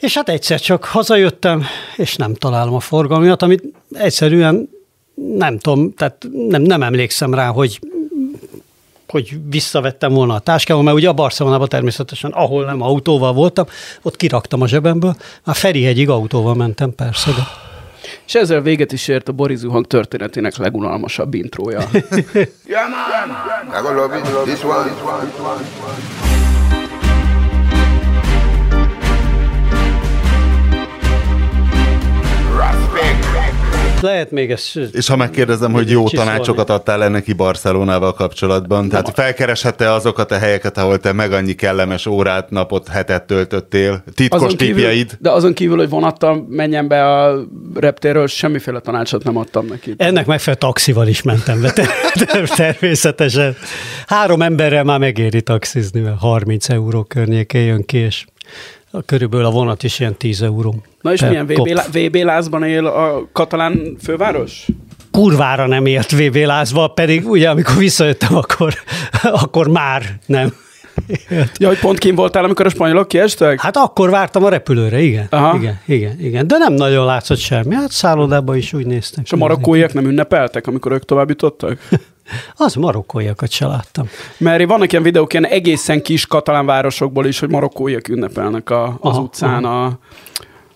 És hát egyszer csak hazajöttem, és nem találom a forgalmiat, amit egyszerűen nem tudom, tehát nem, nem emlékszem rá, hogy hogy visszavettem volna a táskámat, mert ugye a Barcelonában természetesen, ahol nem autóval voltam, ott kiraktam a zsebemből, már Ferihegyig autóval mentem persze, de... És ezzel véget is ért a Boris Zuhang történetének legunalmasabb intrója. Yeah, man. I gonna Lehet még ez... És ha megkérdezem, hogy jó Csiszolni. tanácsokat adtál le neki Barcelonával kapcsolatban, tehát felkereshette azokat a helyeket, ahol te meg annyi kellemes órát, napot, hetet töltöttél, titkos tipjeid. de azon kívül, hogy vonattal menjen be a reptérről, semmiféle tanácsot nem adtam neki. Ennek megfelelő taxival is mentem be, ter- ter- természetesen. Három emberrel már megéri taxizni, mert 30 euró környékén jön ki, és a- körülbelül a vonat is ilyen 10 euró. Na és milyen VB, VB lázban él a katalán főváros? Kurvára nem ért VB lázba, pedig ugye amikor visszajöttem, akkor, akkor már nem. Ja, hogy pont kim voltál, amikor a spanyolok kiestek? Hát akkor vártam a repülőre, igen. Aha. Igen, igen, igen. De nem nagyon látszott semmi. Hát szállodában is úgy néztek. És a marokkóiak nem ünnepeltek, amikor ők tovább jutottak? Az marokkóiakat se láttam. Mert vannak ilyen videók ilyen egészen kis katalán városokból is, hogy marokkóiak ünnepelnek a, az Aha, utcán a,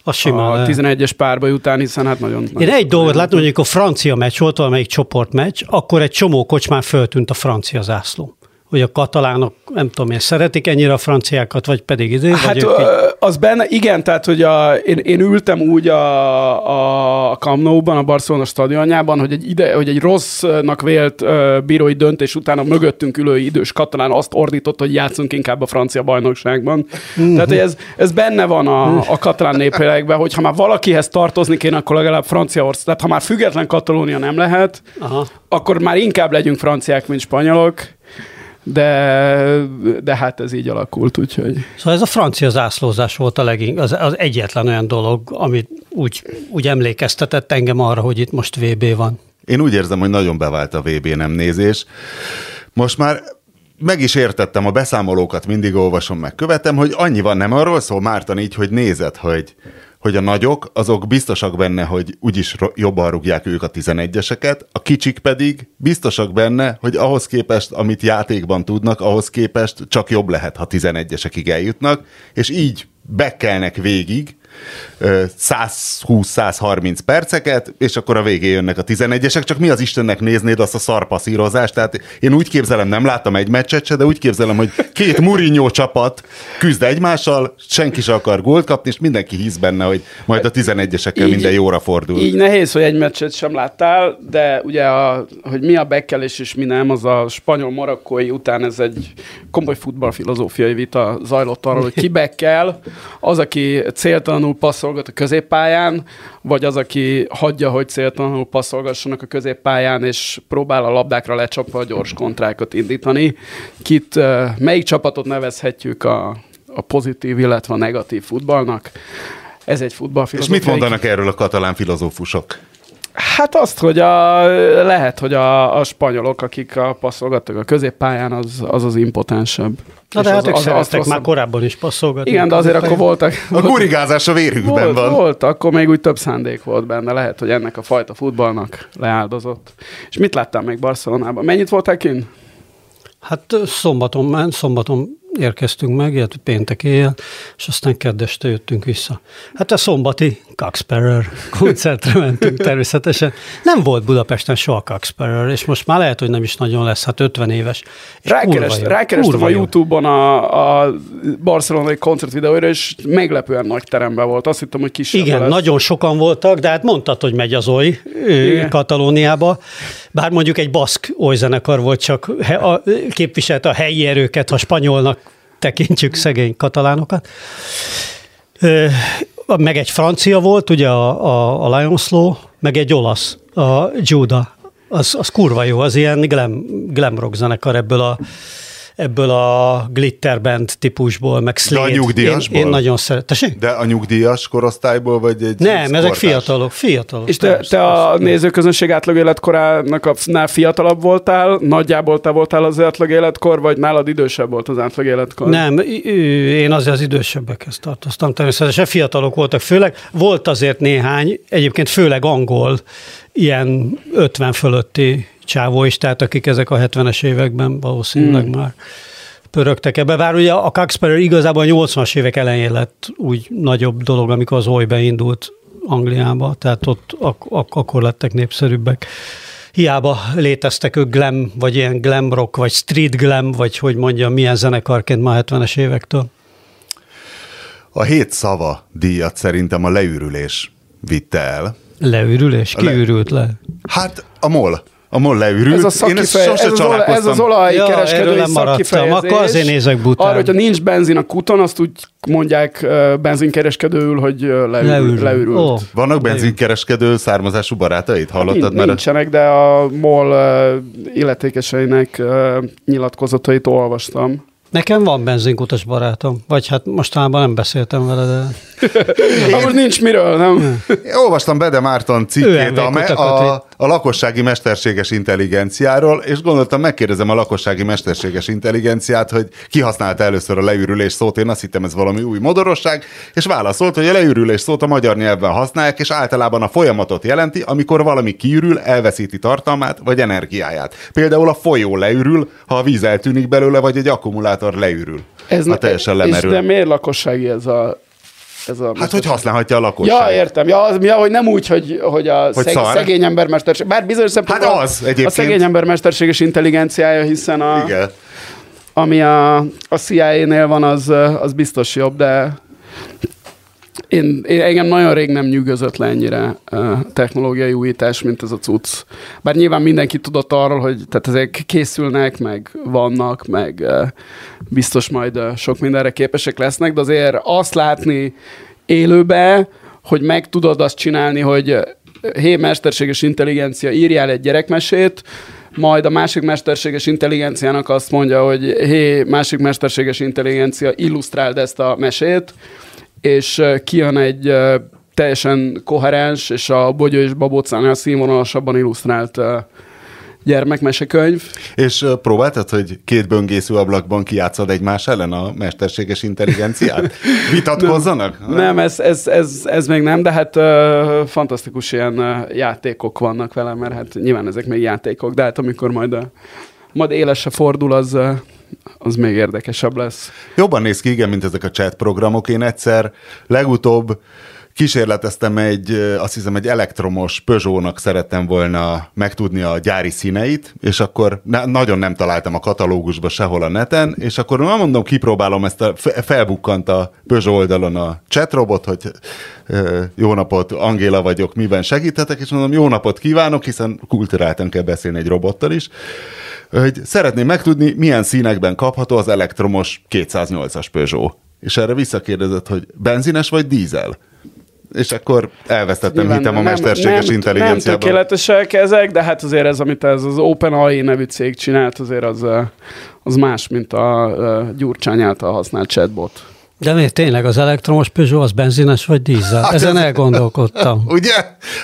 Az simán. a lehet. 11-es párbaj után, hiszen hát nagyon... Én egy dolgot láttam, hogy amikor francia meccs volt, valamelyik csoportmeccs, akkor egy csomó kocsmán föltűnt a francia zászló. Hogy a katalánok, nem tudom én, szeretik ennyire a franciákat, vagy pedig idő, Hát vagy az benne, igen, tehát hogy a, én, én ültem úgy a, a Camp Nou-ban, a Barcelona stadionjában, hogy egy, ide, hogy egy rossznak vélt ö, bírói döntés után a mögöttünk ülő idős katalán azt ordított, hogy játszunk inkább a francia bajnokságban. Tehát hogy ez, ez benne van a, a katalán néplélekben, hogy ha már valakihez tartozni kéne, akkor legalább Franciaország. Tehát ha már független Katalónia nem lehet, aha. akkor már inkább legyünk franciák, mint spanyolok. De, de hát ez így alakult, úgyhogy... Szóval ez a francia zászlózás volt a legink, az, az egyetlen olyan dolog, amit úgy, úgy emlékeztetett engem arra, hogy itt most VB van. Én úgy érzem, hogy nagyon bevált a VB nem nézés. Most már meg is értettem, a beszámolókat mindig olvasom, meg követem, hogy annyi van, nem arról szól Márton így, hogy nézed, hogy, hogy a nagyok, azok biztosak benne, hogy úgyis jobban rúgják ők a 11-eseket, a kicsik pedig biztosak benne, hogy ahhoz képest, amit játékban tudnak, ahhoz képest csak jobb lehet, ha 11-esekig eljutnak, és így bekelnek végig, 120-130 perceket, és akkor a végén jönnek a 11-esek, csak mi az Istennek néznéd azt a szarpasszírozást, tehát én úgy képzelem, nem láttam egy meccset se, de úgy képzelem, hogy két Mourinho csapat küzd egymással, senki se akar gólt kapni, és mindenki hisz benne, hogy majd a 11-esekkel Így- minden jóra fordul. Így nehéz, hogy egy meccset sem láttál, de ugye, a, hogy mi a bekkelés és mi nem, az a spanyol-marokkói után ez egy komoly futballfilozófiai vita zajlott arról, hogy ki bekkel, az, aki céltalanul passzolgat a középpályán, vagy az, aki hagyja, hogy céltalanul passzolgassanak a középpályán, és próbál a labdákra lecsapva a gyors kontrákat indítani. Kit, melyik csapatot nevezhetjük a, a pozitív, illetve a negatív futballnak? Ez egy És futballfilozófiai mit mondanak erről a katalán filozófusok? Hát azt, hogy a, lehet, hogy a, a spanyolok, akik a passzolgattak a középpályán, az az, az impotensebb. Na de hát az, ők az, az szerettek már rosszabb. korábban is passzolgatni. Igen, de azért akkor voltak... A gurigázás a vérükben volt, van. volt, akkor még úgy több szándék volt benne. Lehet, hogy ennek a fajta futballnak leáldozott. És mit láttál még Barcelonában? Mennyit voltál kint? Hát szombaton, ment, szombaton érkeztünk meg, illetve péntek éjjel, és aztán keddeste jöttünk vissza. Hát a szombati Coxsparrow koncertre mentünk természetesen. Nem volt Budapesten soha Coxsparrow, és most már lehet, hogy nem is nagyon lesz, hát 50 éves. És Rákeres, kurva jó, rákerestem a. Youtube-on a, a barcelonai koncertvideóira, és meglepően nagy teremben volt. Azt hittem, hogy kisebb Igen, lesz. nagyon sokan voltak, de hát mondtad, hogy megy az oly Igen. Katalóniába. Bár mondjuk egy baszk oly zenekar volt, csak he, a, képviselte a helyi erőket, ha spanyolnak tekintsük szegény katalánokat. Meg egy francia volt, ugye a, a, a Lion Slow, meg egy olasz, a Juda. Az, az kurva jó, az ilyen glam, glam rock zenekar ebből a ebből a glitterband típusból, meg Slade. a nyugdíjasból? Én, én nagyon szeretem. De a nyugdíjas korosztályból, vagy egy Nem, ezek kortárs? fiatalok, fiatalok. És te, persze, te a persze. nézőközönség átlag életkorának a- nál fiatalabb voltál, nagyjából te voltál az átlag életkor, vagy nálad idősebb volt az átlag életkor? Nem, én azért az idősebbekhez tartoztam. Természetesen fiatalok voltak főleg. Volt azért néhány, egyébként főleg angol, ilyen 50 fölötti csávó is, tehát akik ezek a 70-es években valószínűleg mm. már pörögtek ebbe. Bár ugye a Coxsparrow igazából a 80-as évek elején lett úgy nagyobb dolog, amikor az oly beindult Angliába, tehát ott ak- ak- akkor lettek népszerűbbek. Hiába léteztek ők glam, vagy ilyen glam rock, vagy street glam, vagy hogy mondjam, milyen zenekarként ma a 70-es évektől. A hét szava díjat szerintem a leürülés vitte el. Leürülés? Ki Le- ürült le? Hát a MOL. A MOL leürült. Ez, a Én szakkifej, ezt ez, az olaj, ez az. Ja, olajkereskedői maradtam. szakkifejezés. Akkor azért nézek bután. Arra, hogyha nincs benzin a kuton, azt úgy mondják benzinkereskedőül, hogy leürült. Leürül. leürült. Ó, Vannak benzinkereskedő származású barátaid? Hallottad már? Nincsenek, de a MOL illetékeseinek nyilatkozatait olvastam. Nekem van benzinkutas barátom, vagy hát mostanában nem beszéltem vele, de Ha most nincs miről, nem? Én olvastam Bede Márton cikkét a, me- a, a lakossági mesterséges intelligenciáról, és gondoltam, megkérdezem a lakossági mesterséges intelligenciát, hogy ki használta először a leürülés szót, én azt hittem ez valami új modorosság, és válaszolt, hogy a leürülés szót a magyar nyelven használják, és általában a folyamatot jelenti, amikor valami kiürül, elveszíti tartalmát vagy energiáját. Például a folyó leürül, ha a víz eltűnik belőle, vagy egy akkumulátor leürül. Ez ha teljesen és lemerül. de miért lakossági ez a... Ez a Hát, hogy használhatja a lakosság. Ja, értem. Ja, az, ja, hogy nem úgy, hogy, hogy a Hogy szeg, szar? szegény ember mesterség. Bár bizonyos szempontból Hát az egyébként. a szegény ember mesterséges intelligenciája, hiszen a, Igen. ami a, a CIA-nél van, az, az biztos jobb, de én, én, engem nagyon rég nem nyűgözött le ennyire uh, technológiai újítás, mint ez a cucc. Bár nyilván mindenki tudott arról, hogy tehát ezek készülnek, meg vannak, meg uh, biztos majd uh, sok mindenre képesek lesznek, de azért azt látni élőbe, hogy meg tudod azt csinálni, hogy hé, mesterséges intelligencia, írjál egy gyerekmesét, majd a másik mesterséges intelligenciának azt mondja, hogy hé, másik mesterséges intelligencia, illusztráld ezt a mesét, és kijön egy teljesen koherens, és a Bogyó és Babócánál színvonalasabban illusztrált gyermekmesekönyv. És próbáltad, hogy két böngésző ablakban kijátszad egymás ellen a mesterséges intelligenciát? Vitatkozzanak? Nem, ez, ez, ez, ez még nem, de hát ö, fantasztikus ilyen ö, játékok vannak vele, mert hát nyilván ezek még játékok, de hát amikor majd, ö, majd élesre fordul, az, ö, az még érdekesebb lesz. Jobban néz ki, igen, mint ezek a chat programok. Én egyszer legutóbb kísérleteztem egy, azt hiszem, egy elektromos Peugeot-nak szerettem volna megtudni a gyári színeit, és akkor nagyon nem találtam a katalógusba sehol a neten, és akkor nem mondom, kipróbálom ezt a, fe- felbukkant a Peugeot oldalon a chatrobot, hogy jó napot, Angéla vagyok, miben segíthetek, és mondom, jó napot kívánok, hiszen kulturáltan kell beszélni egy robottal is, hogy szeretném megtudni, milyen színekben kapható az elektromos 208-as Peugeot. És erre visszakérdezett, hogy benzines vagy dízel? És akkor elvesztettem Nyilván hitem a mesterséges nem, intelligenciában. Nem tökéletesek ezek, de hát azért ez, amit ez az OpenAI nevű cég csinált, azért az, ö, az más, mint a ö, Gyurcsány által használt chatbot. De miért tényleg az elektromos Peugeot az benzines vagy dízel? Hát Ezen ez- elgondolkodtam. Ugye?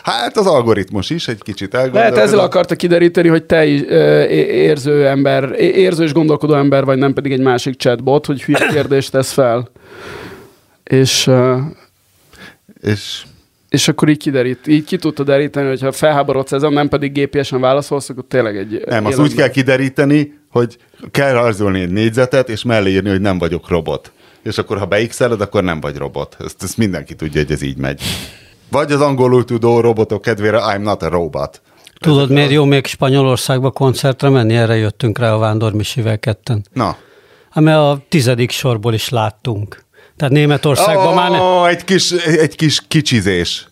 Hát az algoritmus is egy kicsit Lehet elgondolkozott. ezzel akarta kideríteni, hogy te is, é- érző ember, érző és gondolkodó ember vagy, nem pedig egy másik chatbot, hogy hülye kérdést tesz fel. És, És és akkor így kiderít, így ki tudta deríteni, hogy ha felháborodsz ezen, nem pedig gépiesen válaszolsz, akkor tényleg egy nem, azt életben- úgy kell kideríteni, hogy kell rajzolni egy négyzetet, és mellé írni, hogy nem vagyok robot. És akkor, ha beixeled, akkor nem vagy robot. Ezt, ezt mindenki tudja, hogy ez így megy. Vagy az angolul tudó robotok kedvére I'm not a robot. Tudod, miért jó még Spanyolországba koncertre menni? Erre jöttünk rá a Vándor Misivel ketten. Na. Ame a tizedik sorból is láttunk. Tehát Németországban oh, már ne... egy, kis, egy kis kicsizés.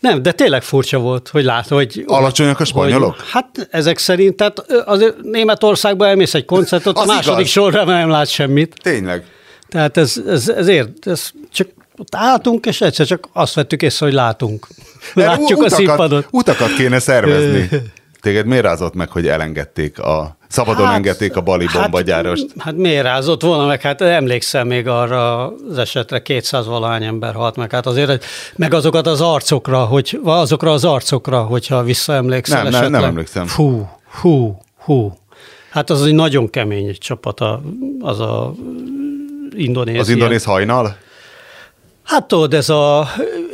Nem, de tényleg furcsa volt, hogy lát, hogy... Alacsonyak a spanyolok? Hogy, hát ezek szerint, tehát azért Németországban elmész egy koncertot, a Az második igaz. sorra nem lát semmit. Tényleg. Tehát ez, ez, ez, ért, ez csak ott álltunk, és egyszer csak azt vettük észre, hogy látunk. Látjuk a utakat, színpadot. Utakat kéne szervezni. Téged miért rázott meg, hogy elengedték a Szabadon hát, engedték a bali bombagyárost. Hát, hát miért rázott volna meg? Hát emlékszem még arra az esetre 200 valahány ember halt meg. Hát azért, meg azokat az arcokra, hogy, azokra az arcokra, hogyha visszaemlékszel nem, esetleg. Nem, nem emlékszem. Hú, hú, hú. Hát az egy nagyon kemény csapat, az a indonéz. Az indonéz hajnal? Hát tudod, ez a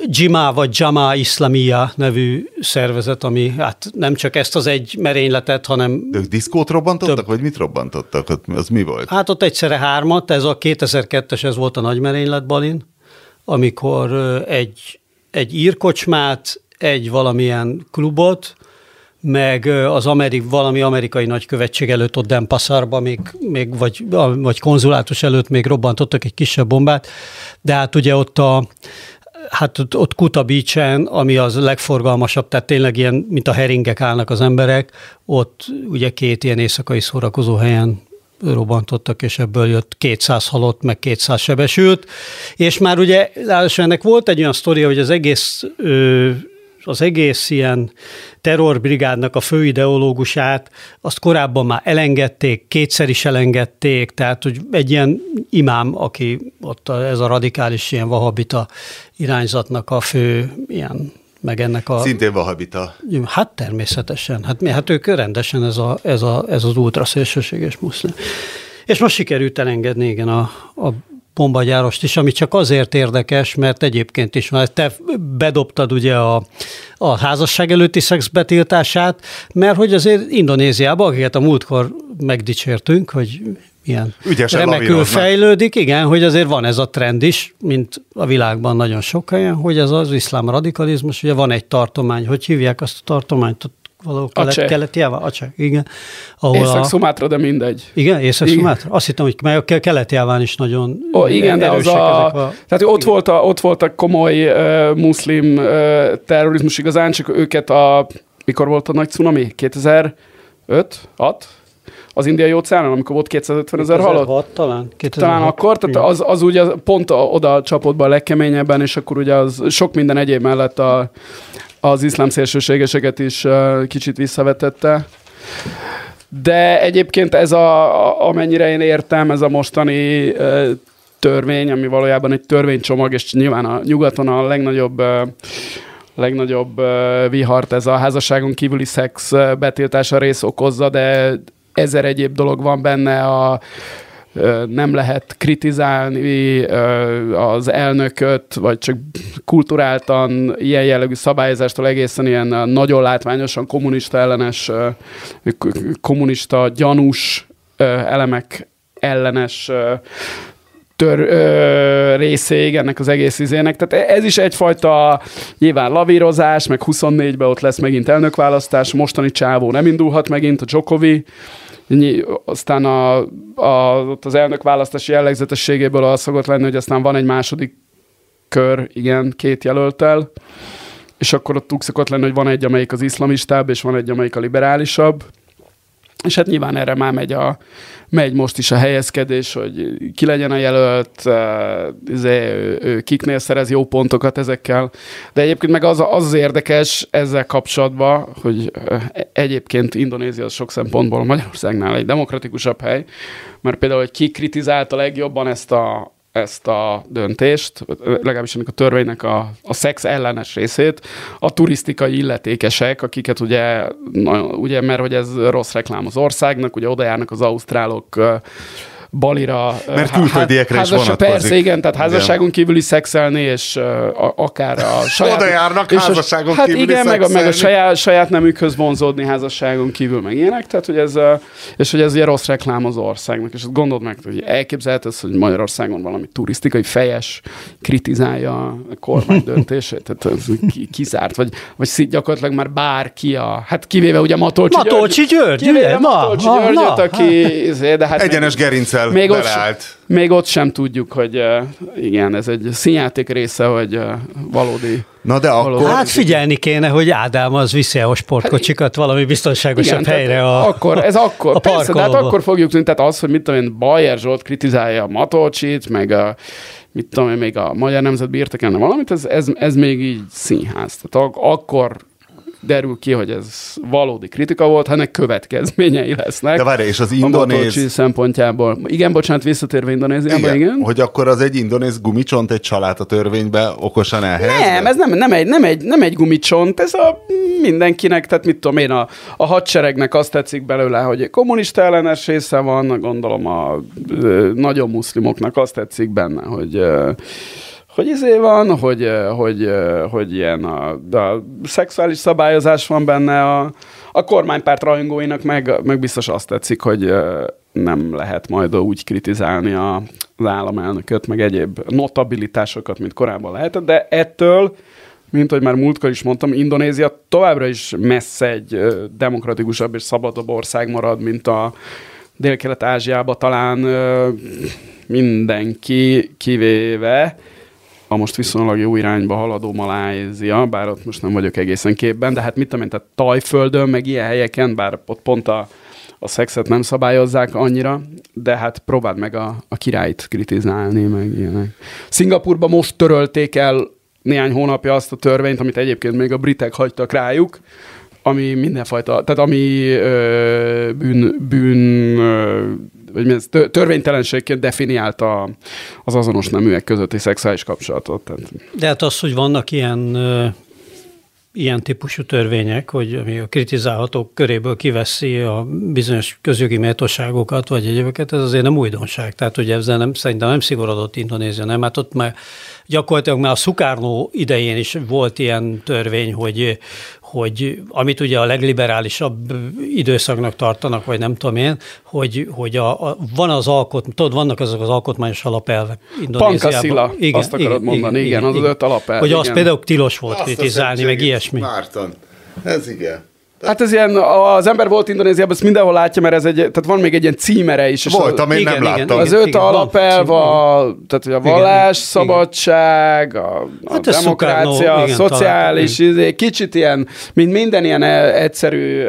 Jima vagy Jama Islamia nevű szervezet, ami hát nem csak ezt az egy merényletet, hanem... De ők diszkót robbantottak, több... vagy mit robbantottak? Az mi volt? Hát ott egyszerre hármat, ez a 2002-es, ez volt a nagy merénylet Balin, amikor egy, egy írkocsmát, egy valamilyen klubot, meg az Amerik, valami amerikai nagykövetség előtt ott Denpasarba, még, még vagy, vagy konzulátus előtt még robbantottak egy kisebb bombát, de hát ugye ott a, hát ott, ott Kuta Beach-en, ami az legforgalmasabb, tehát tényleg ilyen, mint a heringek állnak az emberek, ott ugye két ilyen éjszakai szórakozó helyen robbantottak, és ebből jött 200 halott, meg 200 sebesült, és már ugye, ennek volt egy olyan sztoria, hogy az egész az egész ilyen terrorbrigádnak a főideológusát, azt korábban már elengedték, kétszer is elengedték, tehát hogy egy ilyen imám, aki ott a, ez a radikális ilyen vahabita irányzatnak a fő ilyen meg ennek a... Szintén vahabita. Hát természetesen. Hát, mi, hát ők rendesen ez, a, ez, a, ez az ultraszélsőséges muszlim. És most sikerült elengedni, igen, a, a bombagyárost is, ami csak azért érdekes, mert egyébként is, mert te bedobtad ugye a, a házasság előtti szex betiltását, mert hogy azért Indonéziában, akiket a múltkor megdicsértünk, hogy milyen Ügyesen remekül lavíroznak. fejlődik, igen, hogy azért van ez a trend is, mint a világban nagyon sok helyen, hogy ez az iszlám radikalizmus, ugye van egy tartomány, hogy hívják azt a tartományt, ott valahol kelet, keleti java? Aceh, igen. Ahol Észak-Szumátra, de mindegy. Igen, Észak-Szumátra? Azt hittem, hogy meg keleti javán is nagyon oh, Igen, de az a, a... Tehát ott, volt a, ott voltak komoly uh, muszlim uh, terrorizmus igazán, csak őket a... Mikor volt a nagy cunami? 2005? 6? az indiai óceánon, amikor volt 250 ezer halott? talán. 2006, talán akkor, tehát az, az ugye pont oda csapott be a legkeményebben, és akkor ugye az sok minden egyéb mellett a, az iszlám szélsőségeseket is kicsit visszavetette. De egyébként ez a, amennyire én értem, ez a mostani törvény, ami valójában egy törvénycsomag, és nyilván a nyugaton a legnagyobb legnagyobb vihart ez a házasságon kívüli szex betiltása rész okozza, de ezer egyéb dolog van benne, a nem lehet kritizálni az elnököt, vagy csak kulturáltan ilyen jellegű szabályozástól egészen ilyen nagyon látványosan kommunista ellenes, kommunista gyanús elemek ellenes tör, ö, részéig ennek az egész izének. Tehát ez is egyfajta nyilván lavírozás, meg 24-ben ott lesz megint elnökválasztás, mostani csávó nem indulhat megint, a Djokovic, aztán a, a, ott az elnök választási jellegzetességéből az szokott lenni, hogy aztán van egy második kör, igen, két jelöltel, és akkor ott úgy szokott lenni, hogy van egy, amelyik az iszlamistább, és van egy, amelyik a liberálisabb. És hát nyilván erre már megy, a, megy most is a helyezkedés, hogy ki legyen a jelölt, izé, ő, kiknél szerez jó pontokat ezekkel. De egyébként meg az, az érdekes ezzel kapcsolatban, hogy egyébként Indonézia az sok szempontból Magyarországnál egy demokratikusabb hely, mert például, hogy ki kritizálta legjobban ezt a, ezt a döntést, legalábbis ennek a törvénynek a, a szex ellenes részét, a turisztikai illetékesek, akiket ugye, ugye mert hogy ez rossz reklám az országnak, ugye oda járnak az ausztrálok balira. Mert külföldiekre is vonatkozik. Persze, igen, tehát házasságon kívüli szexelni, és uh, akár a saját... Oda járnak és házasságon a, hát kívüli igen, meg a, meg a saját, saját nemükhöz vonzódni házasságon kívül, meg ilyenek, tehát hogy ez, uh, és hogy ez ilyen rossz reklám az országnak, és gondold meg, hogy elképzelhet ez, hogy Magyarországon valami turisztikai fejes kritizálja a kormány döntését, tehát ez kizárt, vagy, vagy gyakorlatilag már bárki a, hát kivéve ugye Matolcsi, Matolcsi György, György Györgyöt, aki, izé, de hát egyenes gerincel még ott, még ott sem tudjuk, hogy uh, igen, ez egy színjáték része, hogy uh, valódi Na de akkor... Valódi. Hát figyelni kéne, hogy Ádám az viszi a sportkocsikat hát, valami biztonságosabb igen, helyre a Akkor, ez akkor, a persze, de hát akkor fogjuk tűnni, tehát az, hogy mit tudom én, Bajer Zsolt kritizálja a Matolcsit, meg a mit tudom én, még a Magyar Nemzet bírtak valamit, ez, ez, ez még így színház. Tehát ak- akkor derül ki, hogy ez valódi kritika volt, hanem következményei lesznek. De várj, és az a indonéz... Motochi szempontjából. Igen, bocsánat, visszatérve Indonéziába, igen. igen. Hogy akkor az egy indonéz gumicsont egy család a törvénybe okosan elhelyezve? Nem, ez nem, nem, egy, nem, egy, nem egy gumicsont, ez a mindenkinek, tehát mit tudom én, a, a hadseregnek azt tetszik belőle, hogy kommunista ellenes része van, gondolom a ö, nagyon muszlimoknak azt tetszik benne, hogy ö, hogy izé van, hogy, hogy, hogy ilyen a, a szexuális szabályozás van benne, a, a kormánypárt rajongóinak meg, meg biztos azt tetszik, hogy nem lehet majd úgy kritizálni a, az államelnököt, meg egyéb notabilitásokat, mint korábban lehetett, de ettől, mint hogy már múltkor is mondtam, Indonézia továbbra is messze egy demokratikusabb és szabadabb ország marad, mint a Dél-Kelet-Ázsiában talán mindenki kivéve, a most viszonylag jó irányba haladó Malázia, bár ott most nem vagyok egészen képben, de hát mit tudom én, tehát Tajföldön, meg ilyen helyeken, bár ott pont a, a szexet nem szabályozzák annyira, de hát próbáld meg a, a királyt kritizálni, meg ilyenek. Szingapurban most törölték el néhány hónapja azt a törvényt, amit egyébként még a britek hagytak rájuk, ami mindenfajta, tehát ami ö, bűn, bűn ö, vagy ez törvénytelenségként definiálta az azonos neműek közötti szexuális kapcsolatot. Tehát. De hát az, hogy vannak ilyen ilyen típusú törvények, hogy ami a kritizálhatók köréből kiveszi a bizonyos közjogi méltóságokat, vagy egyébként, ez azért nem újdonság. Tehát ugye ezzel nem, szerintem nem szigorodott Indonézia, nem? Hát ott már gyakorlatilag már a Szukárnó idején is volt ilyen törvény, hogy, hogy amit ugye a legliberálisabb időszaknak tartanak, vagy nem tudom én, hogy, hogy a, a, van az alkot, tudod, vannak azok az alkotmányos alapelvek Indonéziában. Pankaszila, igen, azt akarod igen, mondani, igen, igen, az igen. az öt alapelv. Hogy igen. az például tilos volt azt kritizálni, meg ilyesmi. Márton, ez igen. Hát ez ilyen, az ember volt Indonéziában, ezt mindenhol látja, mert ez egy, tehát van még egy ilyen címere is. Voltam, én nem láttam. Az öt alapelv, a, tehát a vallás, igen, szabadság, a, a hát demokrácia, a szociális, izé, kicsit ilyen, mint minden ilyen e- egyszerű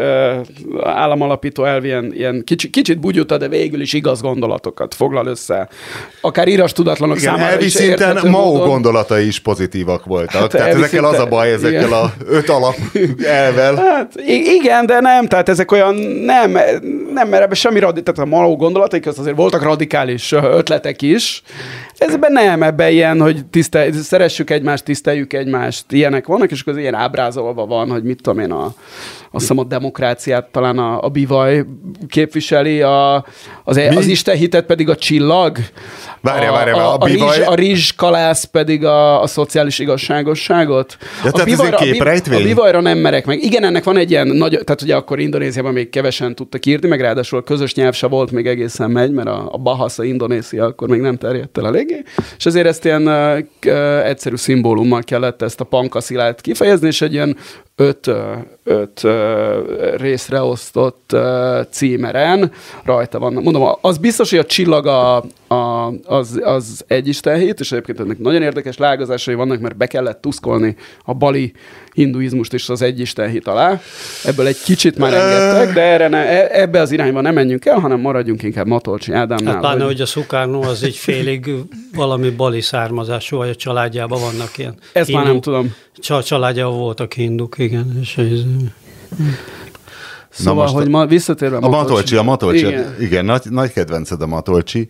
államalapító elv, ilyen, ilyen kicsit, kicsit bugyuta, de végül is igaz gondolatokat foglal össze. Akár íras tudatlanok igen, számára is szinten Mao módon. gondolatai is pozitívak voltak. Hát tehát ezekkel szinten, az a baj, ezekkel igen. a öt alap elvel. Hát igen, de nem, tehát ezek olyan, nem, nem, mert ebben semmi radikális, tehát a maló gondolataik, az azért voltak radikális ötletek is. Ezben nem, ebben ilyen, hogy tisztel, szeressük egymást, tiszteljük egymást, ilyenek vannak, és akkor az ilyen ábrázolva van, hogy mit tudom én, a, azt hiszem a demokráciát talán a, a bivaj képviseli, a, az, e- az Isten hitet pedig a csillag. Várja, várja, a, a, a, rizs, a rizs kalász pedig a, a szociális igazságosságot. Ja, a, bivajra, ez a, a bivajra nem merek meg. Igen, ennek van egy ilyen nagy, tehát ugye akkor Indonéziában még kevesen tudtak írni, meg ráadásul a közös nyelv se volt, még egészen megy, mert a, a Bahasa Indonézia akkor még nem terjedt el eléggé, és ezért ezt ilyen egyszerű szimbólummal kellett ezt a pankaszilát kifejezni, és egy ilyen öt, öt részre osztott címeren rajta van. Mondom, az biztos, hogy a csillag a, a, az, az egy istenhét, és egyébként ennek nagyon érdekes lágazásai vannak, mert be kellett tuszkolni a bali hinduizmust is az egy istenhét alá. Ebből egy kicsit már engedtek, de erre ne, e, ebbe az irányba nem menjünk el, hanem maradjunk inkább Matolcsi Ádámnál. Hát pláne, hogy... hogy a Szukárnó az egy félig valami bali származású, vagy a családjában vannak ilyen. Ezt hindu, már nem tudom. Családjában voltak hinduk, igen. És ez... Szóval, most hogy ma visszatérve a Matolcsi. A Matolcsi, igen, igen nagy, nagy kedvenced a Matolcsi.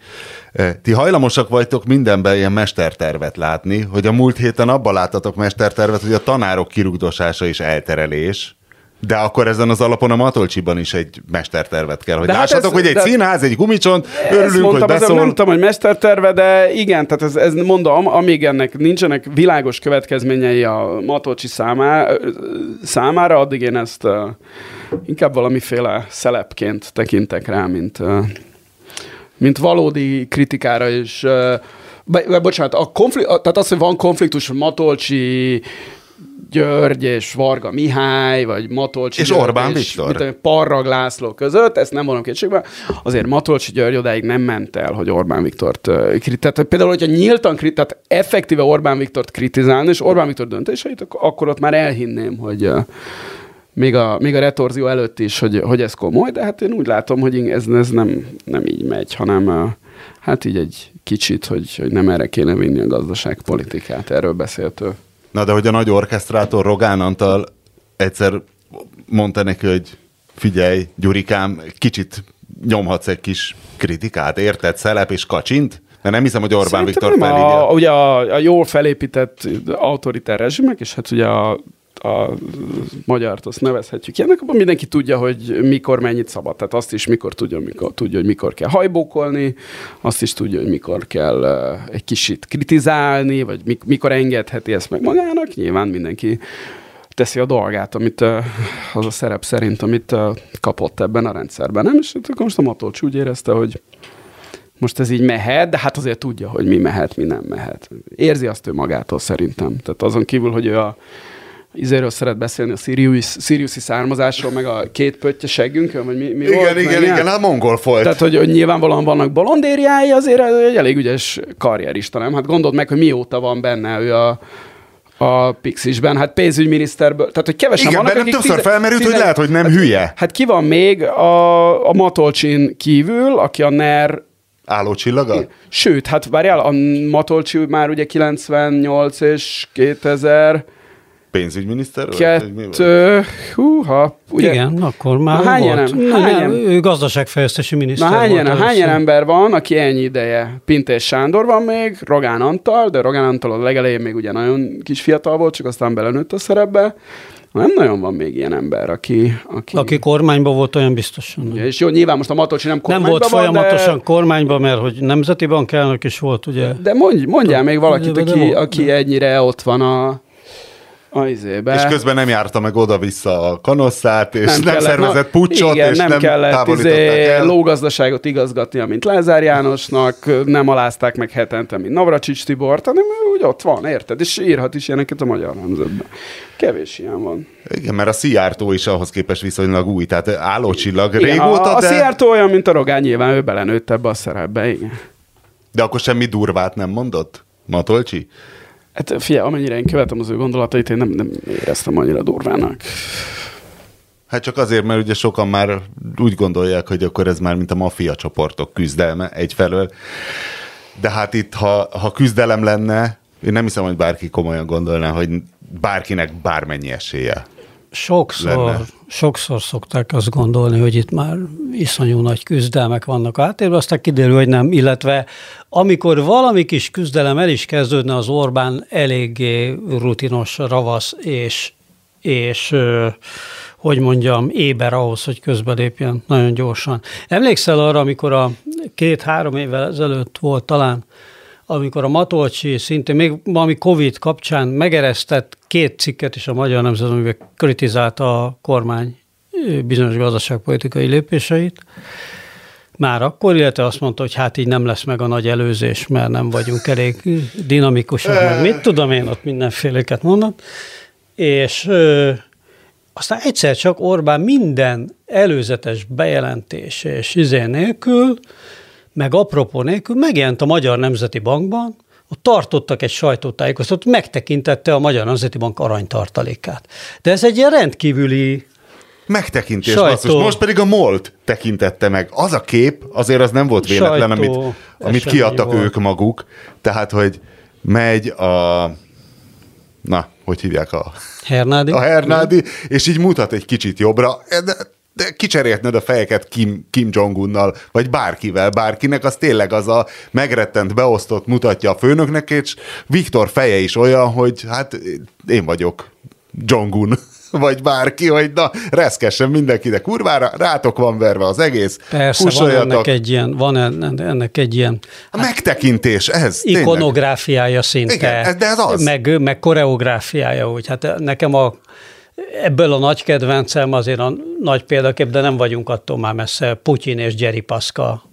Eh, ti hajlamosak vagytok mindenben ilyen mestertervet látni, hogy a múlt héten abban láttatok mestertervet, hogy a tanárok kirugdosása is elterelés. De akkor ezen az alapon a Matolcsiban is egy mestertervet kell, hogy de hát lássatok, hát ez, hogy egy de, színház, egy gumicsont, örülünk, mondtam, hogy beszól. Nem tudom, hogy mesterterve, de igen, tehát ez, ez mondom, amíg ennek nincsenek világos következményei a Matolcsi számára, számára addig én ezt uh, inkább valamiféle szelepként tekintek rá, mint, uh, mint valódi kritikára, és uh, be, bocsánat, a konflikt, tehát az, hogy van konfliktus Matolcsi György és Varga Mihály, vagy Matolcsi és György Orbán és Viktor. Mit, Parrag László között, ezt nem vonom kétségbe, azért Matolcsi György odáig nem ment el, hogy Orbán Viktort tehát Például, hogyha nyíltan, tehát effektíve Orbán Viktort kritizálni, és Orbán Viktor döntéseit, akkor ott már elhinném, hogy még a, még a retorzió előtt is, hogy, hogy ez komoly, de hát én úgy látom, hogy ez, ez nem, nem így megy, hanem hát így egy kicsit, hogy, hogy nem erre kéne vinni a gazdaságpolitikát, erről beszélt ő. Na de hogy a nagy orkesztrátor Rogán Antal egyszer mondta neki, hogy figyelj, Gyurikám, kicsit nyomhatsz egy kis kritikát, érted? Szelep és kacsint? De nem hiszem, hogy Orbán Szerintem Viktor nem felígér. a, ugye a, a jól felépített autoritár rezsimek, és hát ugye a, a magyart azt nevezhetjük ilyenek, abban mindenki tudja, hogy mikor mennyit szabad. Tehát azt is mikor tudja, mikor, tudja, hogy mikor kell hajbókolni, azt is tudja, hogy mikor kell egy kicsit kritizálni, vagy mik, mikor engedheti ezt meg magának. Nyilván mindenki teszi a dolgát, amit az a szerep szerint, amit kapott ebben a rendszerben. Nem? És hát akkor most a Matolcs úgy érezte, hogy most ez így mehet, de hát azért tudja, hogy mi mehet, mi nem mehet. Érzi azt ő magától szerintem. Tehát azon kívül, hogy ő a izéről szeret beszélni a Sirius, Siriusi származásról, meg a két pöttye seggünkön, vagy mi, mi Igen, volt, igen, ilyen. igen, hát mongol volt. Tehát, hogy, hogy nyilvánvalóan vannak bolondériái, azért egy elég ügyes karrierista, nem? Hát gondold meg, hogy mióta van benne ő a, a Pixisben, hát pénzügyminiszterből, tehát hogy kevesen Igen, vannak, többször tize- felmerült, hogy tizen- lehet, hogy nem hát, hülye. Hát ki van még a, a Matolcsin kívül, aki a NER Álló csillaga? Sőt, hát várjál, a Matolcsi már ugye 98 és 2002, Pénzügyminiszter? volt? húha, ugye? Igen, akkor már Na, hány volt. Nem, hány nem, ő gazdaságfejlesztési miniszter Na hány, volt hány ember van, aki ennyi ideje? Pintés Sándor van még, Rogán Antal, de Rogán Antal a legelején még ugye nagyon kis fiatal volt, csak aztán belenőtt a szerepbe. Nem nagyon van még ilyen ember, aki... aki, Aki kormányban volt, olyan biztosan. nem. és jó, nyilván most a Matolcsi nem Nem kormányban volt van, folyamatosan de, kormányban, mert hogy nemzeti bankelnök is volt, ugye? de mondj, mondjál még valakit, De- de- aki, aki ennyire ott van a, a izébe. És közben nem járta meg oda-vissza a kanosszát, és nem, nem kellett- szervezett pucsot, igen, és nem, nem, kellett izé, el. lógazdaságot igazgatni, mint Lázár Jánosnak, nem alázták meg hetente, mint Navracsics Tibort, hanem úgy ott van, érted? És írhat is ilyeneket a magyar nemzetben. Kevés ilyen van. Igen, mert a Szijjártó is ahhoz képest viszonylag új, tehát állócsillag Igen, régóta, a, a de, Szijjártó olyan, mint a Rogán, nyilván ő belenőtt ebbe a szerepbe, igen. de akkor semmi durvát nem mondott? Matolcsi? Hát figyelj, amennyire én követem az ő gondolatait, én nem, nem éreztem annyira durvának. Hát csak azért, mert ugye sokan már úgy gondolják, hogy akkor ez már mint a maffia csoportok küzdelme egyfelől. De hát itt, ha, ha küzdelem lenne, én nem hiszem, hogy bárki komolyan gondolná, hogy bárkinek bármennyi esélye. Sokszor, lenne. sokszor szokták azt gondolni, hogy itt már iszonyú nagy küzdelmek vannak átérve, aztán kiderül, hogy nem, illetve amikor valami kis küzdelem el is kezdődne, az Orbán eléggé rutinos, ravasz és, és hogy mondjam, éber ahhoz, hogy közbelépjen nagyon gyorsan. Emlékszel arra, amikor a két-három évvel ezelőtt volt talán, amikor a Matolcsi szintén még valami Covid kapcsán megeresztett két cikket is a Magyar Nemzet, amiben kritizálta a kormány bizonyos gazdaságpolitikai lépéseit, már akkor, illetve azt mondta, hogy hát így nem lesz meg a nagy előzés, mert nem vagyunk elég dinamikusak, meg mit tudom én, ott mindenféléket mondott. És ö, aztán egyszer csak Orbán minden előzetes bejelentés és izé nélkül, meg apropó nélkül megjelent a Magyar Nemzeti Bankban, ott tartottak egy sajtótájékoztatót, megtekintette a Magyar Nemzeti Bank aranytartalékát. De ez egy ilyen rendkívüli Megtekintés, Sajtó. basszus. Most pedig a MOLT tekintette meg. Az a kép, azért az nem volt véletlen, Sajtó amit, amit kiadtak volt. ők maguk. Tehát, hogy megy a... Na, hogy hívják a... Hernádi. a Hernádi, és így mutat egy kicsit jobbra, de, de kicserélhetned a fejeket Kim, Kim Jong-unnal, vagy bárkivel, bárkinek, az tényleg az a megrettent, beosztott mutatja a főnöknek, és Viktor feje is olyan, hogy hát én vagyok Jong-un, vagy bárki, hogy na, reszkessen mindenki, de kurvára, rátok van verve az egész, Persze, van ennek egy ilyen, van en- ennek egy ilyen A megtekintés, ez tényleg. ikonográfiája szinte. Igen, de ez az. Meg, meg koreográfiája, úgy. Hát nekem a, ebből a nagy kedvencem azért a nagy példakép, de nem vagyunk attól már messze, Putyin és Jerry Paska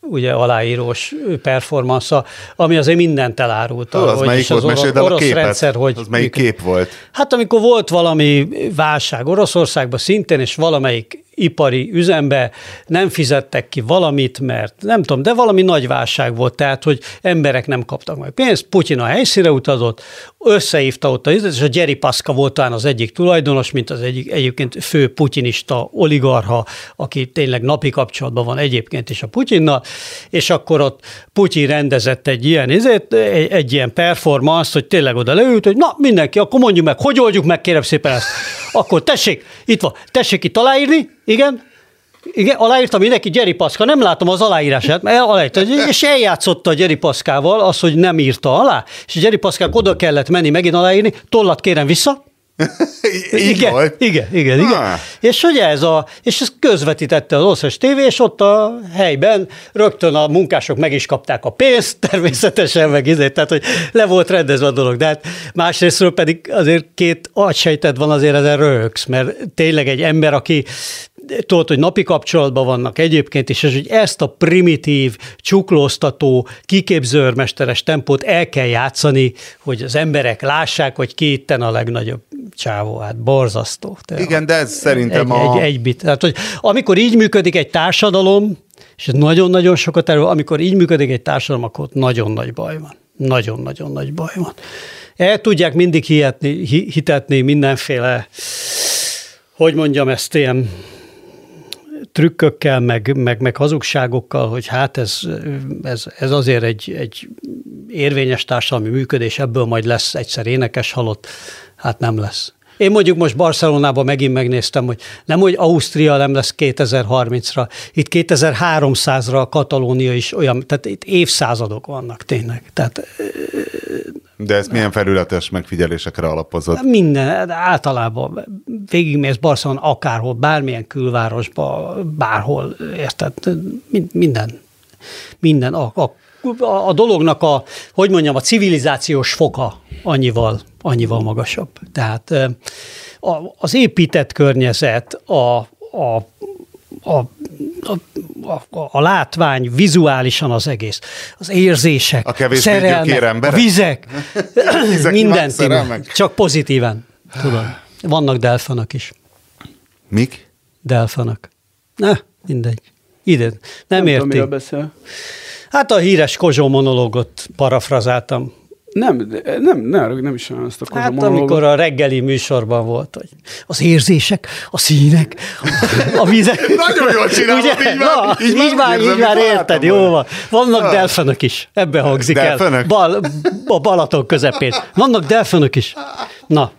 ugye aláírós performansza, ami azért mindent elárult. Arról, az melyik az Meséld el a orosz képet. rendszer, hogy az melyik kép volt? Hát amikor volt valami válság Oroszországban szintén, és valamelyik ipari üzembe nem fizettek ki valamit, mert nem tudom, de valami nagy válság volt, tehát, hogy emberek nem kaptak meg pénzt, Putyin a helyszíre utazott, összehívta ott a üzletet, és a Jerry Paska volt talán az egyik tulajdonos, mint az egyik egyébként fő putyinista oligarha, aki tényleg napi kapcsolatban van egyébként is a Putyinnal, és akkor ott Putyin rendezett egy ilyen, ezért, egy, egy ilyen performance, hogy tényleg oda leült, hogy na mindenki, akkor mondjuk meg, hogy oldjuk meg kérem szépen ezt. Akkor tessék, itt van, tessék itt aláírni, igen, igen, aláírta mindenki Jerry Paszka, nem látom az aláírását, mert aláírta, és eljátszotta Jerry Paszkával az, hogy nem írta alá, és Jerry Paszkák oda kellett menni megint aláírni, tollat kérem vissza, igen, volt. igen, igen, igen. Ah. És hogy ez a, és ezt közvetítette az Országos tévé, és ott a helyben rögtön a munkások meg is kapták a pénzt, természetesen meg izé, tehát hogy le volt rendezve a dolog, de hát másrésztről pedig azért két agysejted van azért ezen röhögsz, mert tényleg egy ember, aki tudod, hogy napi kapcsolatban vannak egyébként és hogy ezt a primitív, csuklóztató, kiképzőrmesteres tempót el kell játszani, hogy az emberek lássák, hogy ki itten a legnagyobb csávó, hát borzasztó. Te Igen, de ez szerintem egy, a... egy, egy bit. Tehát, hogy amikor így működik egy társadalom, és ez nagyon-nagyon sokat erről, amikor így működik egy társadalom, akkor ott nagyon nagy baj van. Nagyon-nagyon nagy baj van. El tudják mindig hihetni, hi- hitetni mindenféle, hogy mondjam ezt, ilyen trükkökkel, meg, meg, meg hazugságokkal, hogy hát ez, ez, ez azért egy, egy érvényes társadalmi működés, ebből majd lesz egyszer énekes halott, hát nem lesz. Én mondjuk most Barcelonában megint megnéztem, hogy nem, hogy Ausztria nem lesz 2030-ra, itt 2300-ra a Katalónia is olyan, tehát itt évszázadok vannak tényleg. Tehát De ezt milyen felületes megfigyelésekre alapozott? minden, általában végigmész Barcelona akárhol, bármilyen külvárosba, bárhol, érted? Min- Minden. Minden. A, a, a dolognak a, hogy mondjam, a civilizációs foka annyival, annyival magasabb. Tehát az épített környezet, a, a, a, a, a, a látvány, vizuálisan az egész, az érzések, A kevésbé szerelmek, a vizek, mindent, szerelmek? Csak pozitíven, tudod. Vannak delfanok is. Mik? Delfanok. Ne, mindegy. Ide. Nem, Nem érti. beszél. Hát a híres Kozsó monológot parafrazáltam. Nem, nem, nem, nem is olyan ezt a Kozsó Hát monológot. amikor a reggeli műsorban volt, hogy az érzések, a színek, a vizek. Nagyon jól csinálod, így már- Na, így így, már így már érted, jó van. Vannak Ah. delfenök is, ebbe hangzik Delfenök? el. Bal, a Balaton közepén. Vannak delfenök is. Na,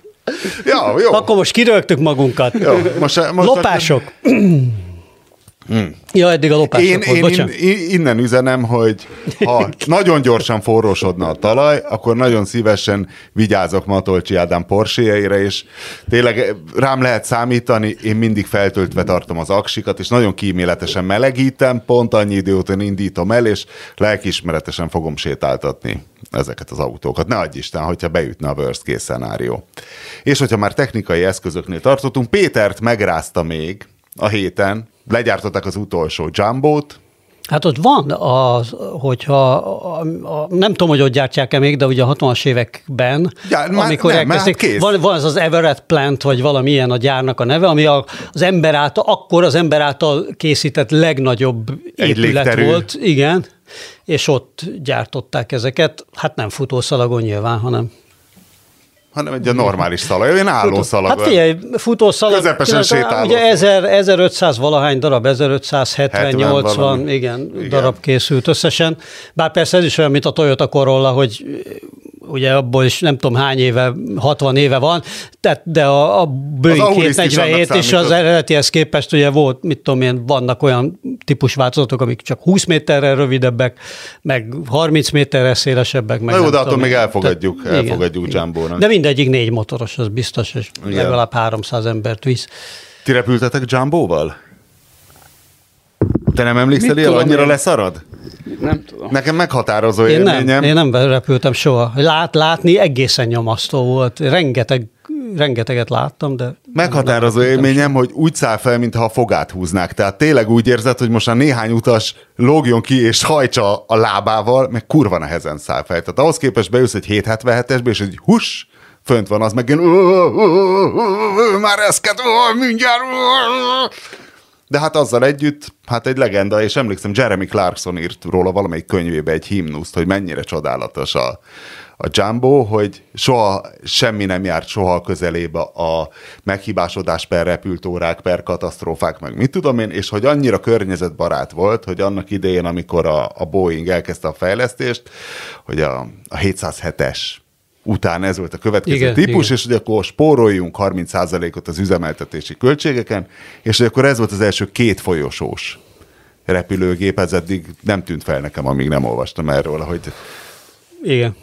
Ja, jó. akkor most kirögtük magunkat. jó. Most, most Lopások. Ja, eddig a lopások Én, volt, én, bocsánat. én innen üzenem, hogy ha nagyon gyorsan forrósodna a talaj, akkor nagyon szívesen vigyázok Matolcsi Ádám Porséjeire, és tényleg rám lehet számítani, én mindig feltöltve tartom az aksikat, és nagyon kíméletesen melegítem, pont annyi idő után indítom el, és lelkismeretesen fogom sétáltatni ezeket az autókat. Ne adj Isten, hogyha beütne a worst case szenárió. És hogyha már technikai eszközöknél tartottunk, Pétert megrázta még a héten, legyártották az utolsó Jumbo-t, Hát ott van, az, hogyha, a, a, nem tudom, hogy ott gyártják-e még, de ugye a 60-as években, Ja, már amikor nem, már elkezdték, kész. van, van ez az Everett Plant, vagy valami ilyen a gyárnak a neve, ami a, az ember által, akkor az ember által készített legnagyobb Egy épület légterű. volt, igen, és ott gyártották ezeket, hát nem futószalagon nyilván, hanem hanem egy a normális szalag, olyan álló szalag. Hát figyelj, futószalag. Közepesen sétáló. Ugye 1000, 1500 valahány darab, 1570, 70 80, valami. igen, Igen. igen, darab készült összesen. Bár persze ez is olyan, mint a Toyota Corolla, hogy ugye abból is nem tudom hány éve, 60 éve van, tehát, de a, a Boeing Auris is 247 annak és az eredetihez képest ugye volt, mit tudom én, vannak olyan típus változatok, amik csak 20 méterrel rövidebbek, meg 30 méterrel szélesebbek. Meg Na jó, de attól még elfogadjuk, Tehát- elfogadjuk. Jumbo-nak. De mindegyik négy motoros, az biztos, és Igen. legalább 300 embert visz. Ti repültetek Jumbo-val? Te nem emlékszel Mit ilyen, annyira én? leszarad? Nem tudom. Nekem meghatározó Én nem, élményem. én nem repültem soha. Lát, látni egészen nyomasztó volt. Rengeteg, rengeteget láttam, de... Meghatározó nem élményem, hogy úgy száll fel, mintha a fogát húznák. Tehát tényleg úgy érzed, hogy most a néhány utas lógjon ki és hajtsa a lábával, meg kurva nehezen száll fel. Tehát ahhoz képest beülsz egy 777-esbe, és egy hus, fönt van, az meg ilyen, már eszket, mindjárt. De hát azzal együtt, hát egy legenda, és emlékszem, Jeremy Clarkson írt róla valamelyik könyvébe egy himnuszt, hogy mennyire csodálatos a, a Jumbo, hogy soha semmi nem járt soha közelébe a meghibásodás per repültórák, per katasztrófák, meg mit tudom én, és hogy annyira környezetbarát volt, hogy annak idején, amikor a, a Boeing elkezdte a fejlesztést, hogy a, a 707-es után ez volt a következő igen, típus, igen. és hogy akkor spóroljunk 30%-ot az üzemeltetési költségeken, és hogy akkor ez volt az első két folyosós repülőgép, ez eddig nem tűnt fel nekem, amíg nem olvastam erről, hogy Igen.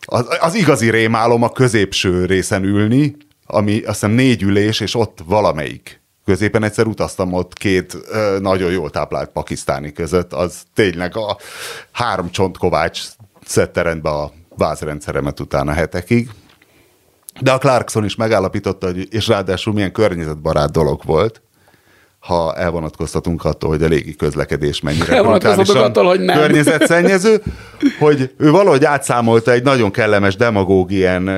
az, az igazi rémálom a középső részen ülni, ami azt hiszem négy ülés, és ott valamelyik. Középen egyszer utaztam ott két ö, nagyon jól táplált pakisztáni között, az tényleg a három csontkovács szedte rendbe a vázrendszeremet utána hetekig. De a Clarkson is megállapította, hogy, és ráadásul milyen környezetbarát dolog volt, ha elvonatkoztatunk attól, hogy a légi közlekedés mennyire Elvonatkoztatunk attól, hogy nem. környezetszennyező, hogy ő valahogy átszámolta egy nagyon kellemes demagóg ilyen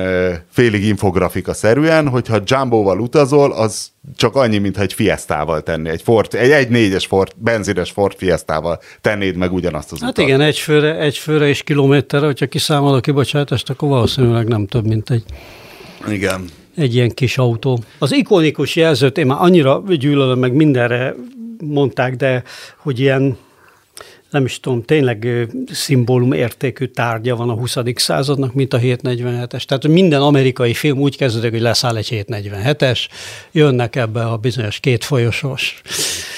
félig infografika szerűen, hogyha Jumbo-val utazol, az csak annyi, mintha egy Fiestával tenni, egy, Ford, egy, egy négyes Ford, benzines Ford Fiestával tennéd meg ugyanazt az Hát utat. igen, egy főre, egy főre és kilométerre, hogyha kiszámol a kibocsátást, akkor valószínűleg nem több, mint egy, Igen. Egy ilyen kis autó. Az ikonikus jelzőt én már annyira gyűlölöm, meg mindenre mondták, de hogy ilyen nem is tudom, tényleg szimbólum értékű tárgya van a 20. századnak, mint a 747-es. Tehát minden amerikai film úgy kezdődik, hogy leszáll egy 747-es, jönnek ebbe a bizonyos kétfolyosós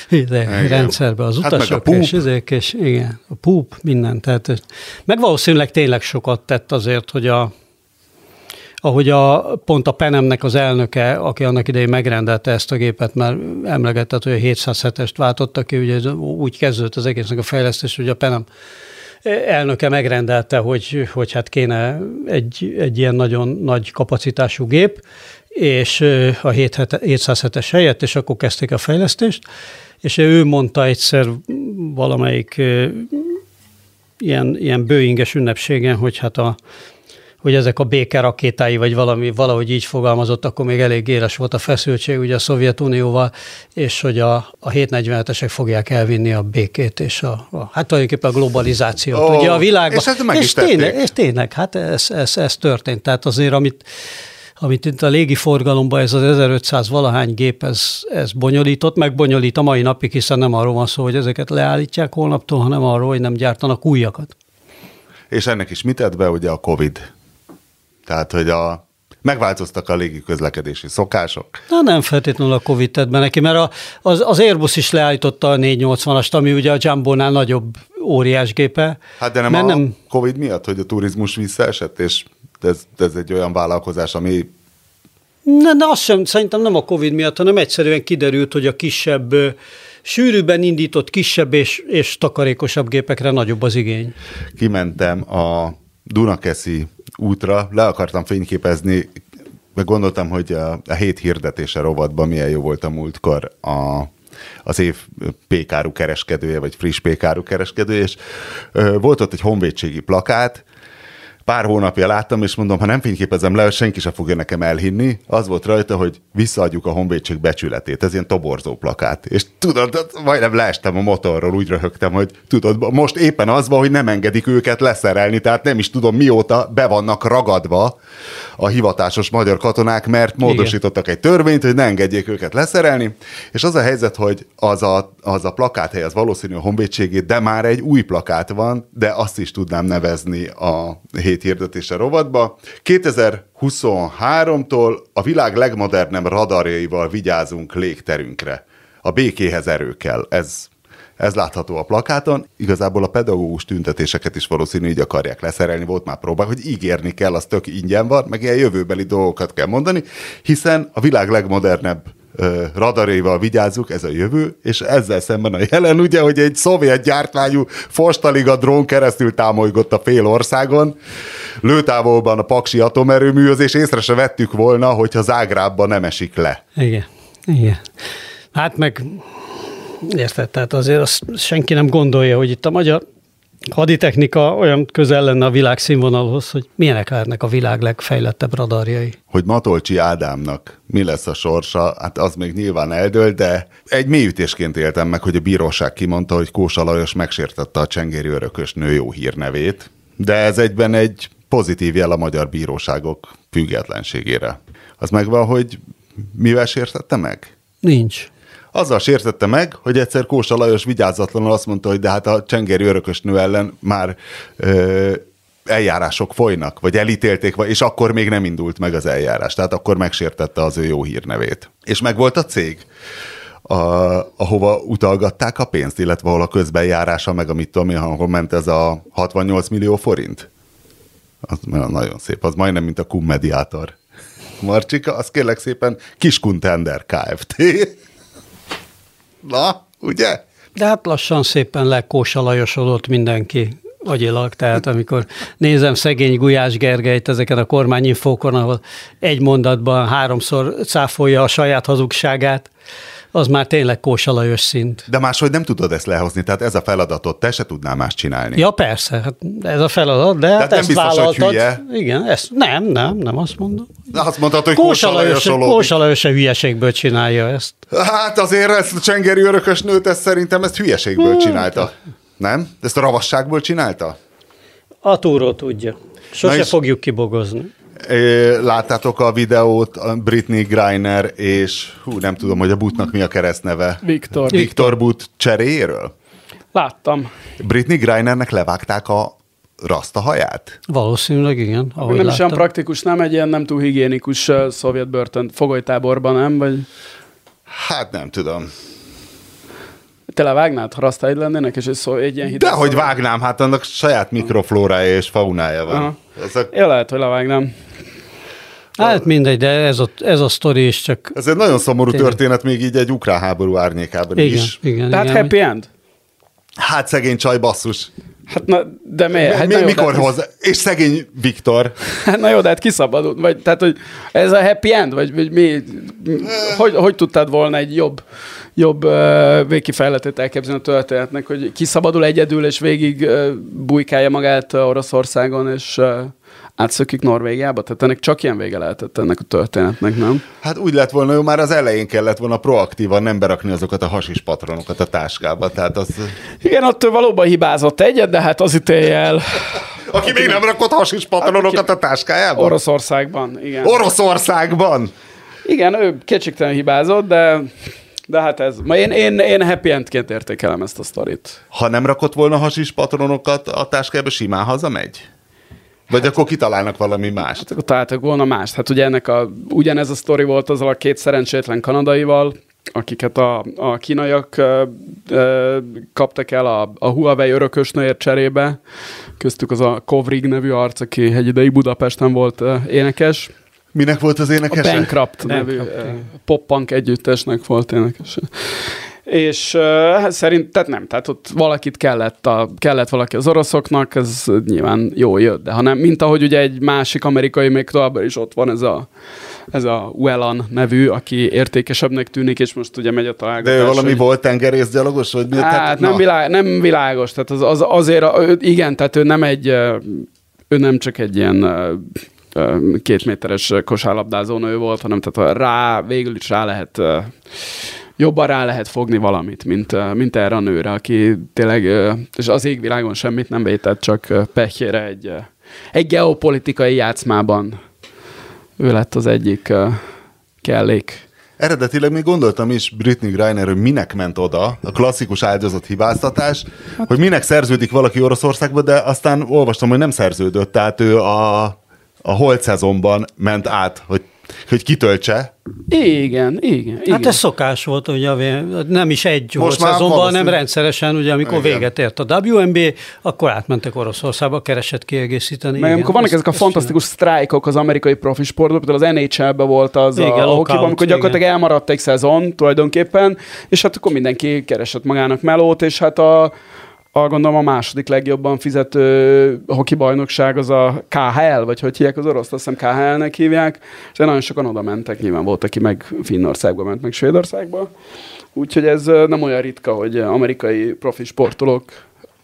ide, rendszerbe az Hát a utasok, púp. és, ezek, és igen, a púp, minden. Tehát, meg valószínűleg tényleg sokat tett azért, hogy a, ahogy a, pont a Penemnek az elnöke, aki annak idején megrendelte ezt a gépet, mert emlegetett, hogy a 707-est váltotta ki, ugye úgy kezdődött az egésznek a fejlesztés, hogy a Penem elnöke megrendelte, hogy, hogy hát kéne egy, egy ilyen nagyon nagy kapacitású gép, és a 707-es helyett, és akkor kezdték a fejlesztést, és ő mondta egyszer valamelyik ilyen, ilyen Boeinges ünnepségen, hogy hát a, hogy ezek a béke rakétái, vagy valami, valahogy így fogalmazott, akkor még elég éles volt a feszültség ugye a Szovjetunióval, és hogy a, a 747-esek fogják elvinni a békét, és a, a hát tulajdonképpen a globalizációt Ó, ugye a világban. és ezt meg és, tényleg, és tényleg, hát ez, ez, ez történt. Tehát azért, amit, amit itt a légiforgalomban ez az 1500 valahány gép, ez, ez bonyolított, meg bonyolít a mai napig, hiszen nem arról van szó, hogy ezeket leállítják holnaptól, hanem arról, hogy nem gyártanak újakat. És ennek is mit tett be ugye a Covid? Tehát, hogy a, megváltoztak a légi közlekedési szokások. Na nem feltétlenül a Covid tett be neki, mert a, az, az Airbus is leállította a 480-ast, ami ugye a Jumbo-nál nagyobb óriás gépe. Hát de nem mert a nem. Covid miatt, hogy a turizmus visszaesett, és ez, ez egy olyan vállalkozás, ami Ne, de azt sem, szerintem nem a Covid miatt, hanem egyszerűen kiderült, hogy a kisebb, ö, sűrűbben indított kisebb és, és takarékosabb gépekre nagyobb az igény. kimentem a Dunakeszi útra, le akartam fényképezni, meg gondoltam, hogy a, a hét hirdetése rovatban milyen jó volt a múltkor a, az év pékáru kereskedője, vagy friss pékáru kereskedője, és ö, volt ott egy honvédségi plakát, pár hónapja láttam, és mondom, ha nem fényképezem le, senki sem fogja nekem elhinni. Az volt rajta, hogy visszaadjuk a honvédség becsületét. Ez ilyen toborzó plakát. És tudod, majdnem leestem a motorról, úgy röhögtem, hogy tudod, most éppen az van, hogy nem engedik őket leszerelni, tehát nem is tudom mióta be vannak ragadva a hivatásos magyar katonák, mert módosítottak egy törvényt, hogy ne engedjék őket leszerelni. És az a helyzet, hogy az a, az a plakáthely az valószínű a honvédségé, de már egy új plakát van, de azt is tudnám nevezni a hét hirdetése rovatba. 2023-tól a világ legmodernebb radarjaival vigyázunk légterünkre. A békéhez erő kell. Ez, ez látható a plakáton. Igazából a pedagógus tüntetéseket is valószínű így akarják leszerelni. Volt már próbák, hogy ígérni kell, az tök ingyen van, meg ilyen jövőbeli dolgokat kell mondani, hiszen a világ legmodernebb ö, radarjaival vigyázzuk, ez a jövő, és ezzel szemben a jelen ugye, hogy egy szovjet gyártmányú Fostaliga drón keresztül támolygott a fél országon, lőtávolban a Paksi atomerőműhöz, és észre se vettük volna, hogyha Zágrábban nem esik le. Igen, igen. Hát meg, érted, tehát azért azt senki nem gondolja, hogy itt a magyar haditechnika olyan közel lenne a világ színvonalhoz, hogy milyenek lehetnek a világ legfejlettebb radarjai. Hogy Matolcsi Ádámnak mi lesz a sorsa, hát az még nyilván eldől, de egy mélyütésként éltem meg, hogy a bíróság kimondta, hogy Kósa Lajos megsértette a csengéri örökös nő jó hírnevét, de ez egyben egy pozitív jel a magyar bíróságok függetlenségére. Az megvan, hogy mivel sértette meg? Nincs. Azzal sértette meg, hogy egyszer Kósa Lajos vigyázatlanul azt mondta, hogy de hát a csengeri örökös nő ellen már ö, eljárások folynak, vagy elítélték, és akkor még nem indult meg az eljárás. Tehát akkor megsértette az ő jó hírnevét. És meg volt a cég, a, ahova utalgatták a pénzt, illetve ahol a közbenjárása, meg amit tudom én, ahol ment ez a 68 millió forint. Az nagyon szép, az majdnem, mint a kum mediátor. Marcsika, az kérlek szépen Kiskuntender Kft. Na, ugye? De hát lassan szépen lekósalajosodott mindenki agyilag, tehát amikor nézem szegény Gulyás Gergelyt ezeken a kormányinfókon, ahol egy mondatban háromszor cáfolja a saját hazugságát, az már tényleg kósalajos szint. De máshogy nem tudod ezt lehozni, tehát ez a feladatot te se tudnál más csinálni. Ja, persze, hát ez a feladat, de hát nem ezt biztos, hogy vállaltad. hülye. Igen, ezt nem, nem, nem azt mondom. De azt mondtad, hogy Kósa Lajos, kósalajos Kósa Lajos se hülyeségből csinálja ezt. Hát azért ezt a csengeri örökös nőt, ezt szerintem ezt hülyeségből csinálta. Nem? Ezt a ravasságból csinálta? A túró tudja. Sose fogjuk kibogozni. Láttátok a videót, a Britney Griner és hú, nem tudom, hogy a Butnak mi a keresztneve. Viktor. Viktor But cseréjéről? Láttam. Britney Grinernek levágták a rasta haját? Valószínűleg igen, ahogy nem is olyan láttam. praktikus, nem egy ilyen nem túl higiénikus uh, szovjet börtön fogolytáborban, nem? Vagy Hát nem tudom. te levágnád, ha rasztáid lennének, és egy, szó, egy ilyen hideg De hogy vágnám, hát annak saját mikroflórája és faunája van. Aha. Ez, a, Én lehet, hogy levágnám. Hát mindegy, de ez a, ez a sztori is csak... ez egy nagyon szomorú Tényleg. történet még így egy ukrán háború árnyékában Igen, is. igen, Tehát igen. happy end? Hát szegény csaj basszus. Hát na, de miért? Hát Mi, na jó, mikor de, hozzá? És szegény Viktor. Hát na jó, de hát kiszabadult. Vagy, tehát, hogy ez a happy end? Vagy, vagy mi? Hogy, hogy tudtad volna egy jobb, jobb uh, végkifejletét elképzelni a történetnek, hogy kiszabadul egyedül, és végig uh, bujkálja magát uh, Oroszországon, és uh, átszökik Norvégiába? Tehát ennek csak ilyen vége lehetett ennek a történetnek, nem? Hát úgy lett volna, jó, már az elején kellett volna proaktívan nem berakni azokat a hasis patronokat a táskába. Tehát az, Igen, ott valóban hibázott egyet, de hát az ítélje el aki még nem rakott hasis patronokat a táskájába? Oroszországban. Igen. Oroszországban! Igen, ő kétségtelen hibázott, de, de hát ez. Ma én, én, én happy endként értékelem ezt a sztorit. Ha nem rakott volna hasis patronokat a táskájába, simán hazamegy? Vagy akkor kitalálnak valami mást? Hát akkor találtak volna mást. Hát ugye ennek a, ugyanez a sztori volt azzal a két szerencsétlen kanadaival, akiket a, a kínaiak ö, ö, kaptak el a, a Huawei örökösnőért cserébe. Köztük az a Kovrig nevű arc, aki egy ideig Budapesten volt ö, énekes. Minek volt az A énekese? Bankrupt nevű Bankrupt, ö, igen. pop-punk együttesnek volt énekese. És uh, szerint, tehát nem, tehát ott valakit kellett, a, kellett valaki az oroszoknak, ez nyilván jó jött, de hanem, mint ahogy ugye egy másik amerikai még továbbra is ott van ez a, ez a Whelan nevű, aki értékesebbnek tűnik, és most ugye megy a De találgatás. ő valami hogy- volt tengerészgyalogos? Vagy mi? Hát nem, na. világ, nem világos, tehát az, az azért, a- igen, tehát ő nem egy, ö, ő nem csak egy ilyen két méteres kosárlabdázó nő volt, hanem tehát rá, végül is rá lehet, jobban rá lehet fogni valamit, mint, mint erre a nőre, aki tényleg, és az égvilágon semmit nem vétett, csak pehjére egy, egy geopolitikai játszmában ő lett az egyik kellék. Eredetileg még gondoltam is Britney Griner, hogy minek ment oda, a klasszikus áldozat hibáztatás, hogy minek szerződik valaki Oroszországba, de aztán olvastam, hogy nem szerződött, tehát ő a, a holt szezonban ment át, hogy, hogy kitöltse. Igen, igen, igen. Hát ez szokás volt, ugye nem is egy Most Most már szezonban, hanem rendszeresen, ugye amikor Igen. véget ért a WNB, akkor átmentek Oroszországba, keresett kiegészíteni. Meg igen, amikor vannak ezt- ezek a ezt fantasztikus sztrájkok az amerikai profi sportban, például az NHL-ben volt az Igen, a, a hokiban, amikor gyakorlatilag elmaradt egy szezon tulajdonképpen, és hát akkor mindenki keresett magának melót, és hát a, a gondolom a második legjobban fizető hoki bajnokság az a KHL, vagy hogy hívják az orosz, azt hiszem KHL-nek hívják, és nagyon sokan oda mentek, nyilván volt, aki meg Finnországba ment, meg Svédországba. Úgyhogy ez nem olyan ritka, hogy amerikai profi sportolók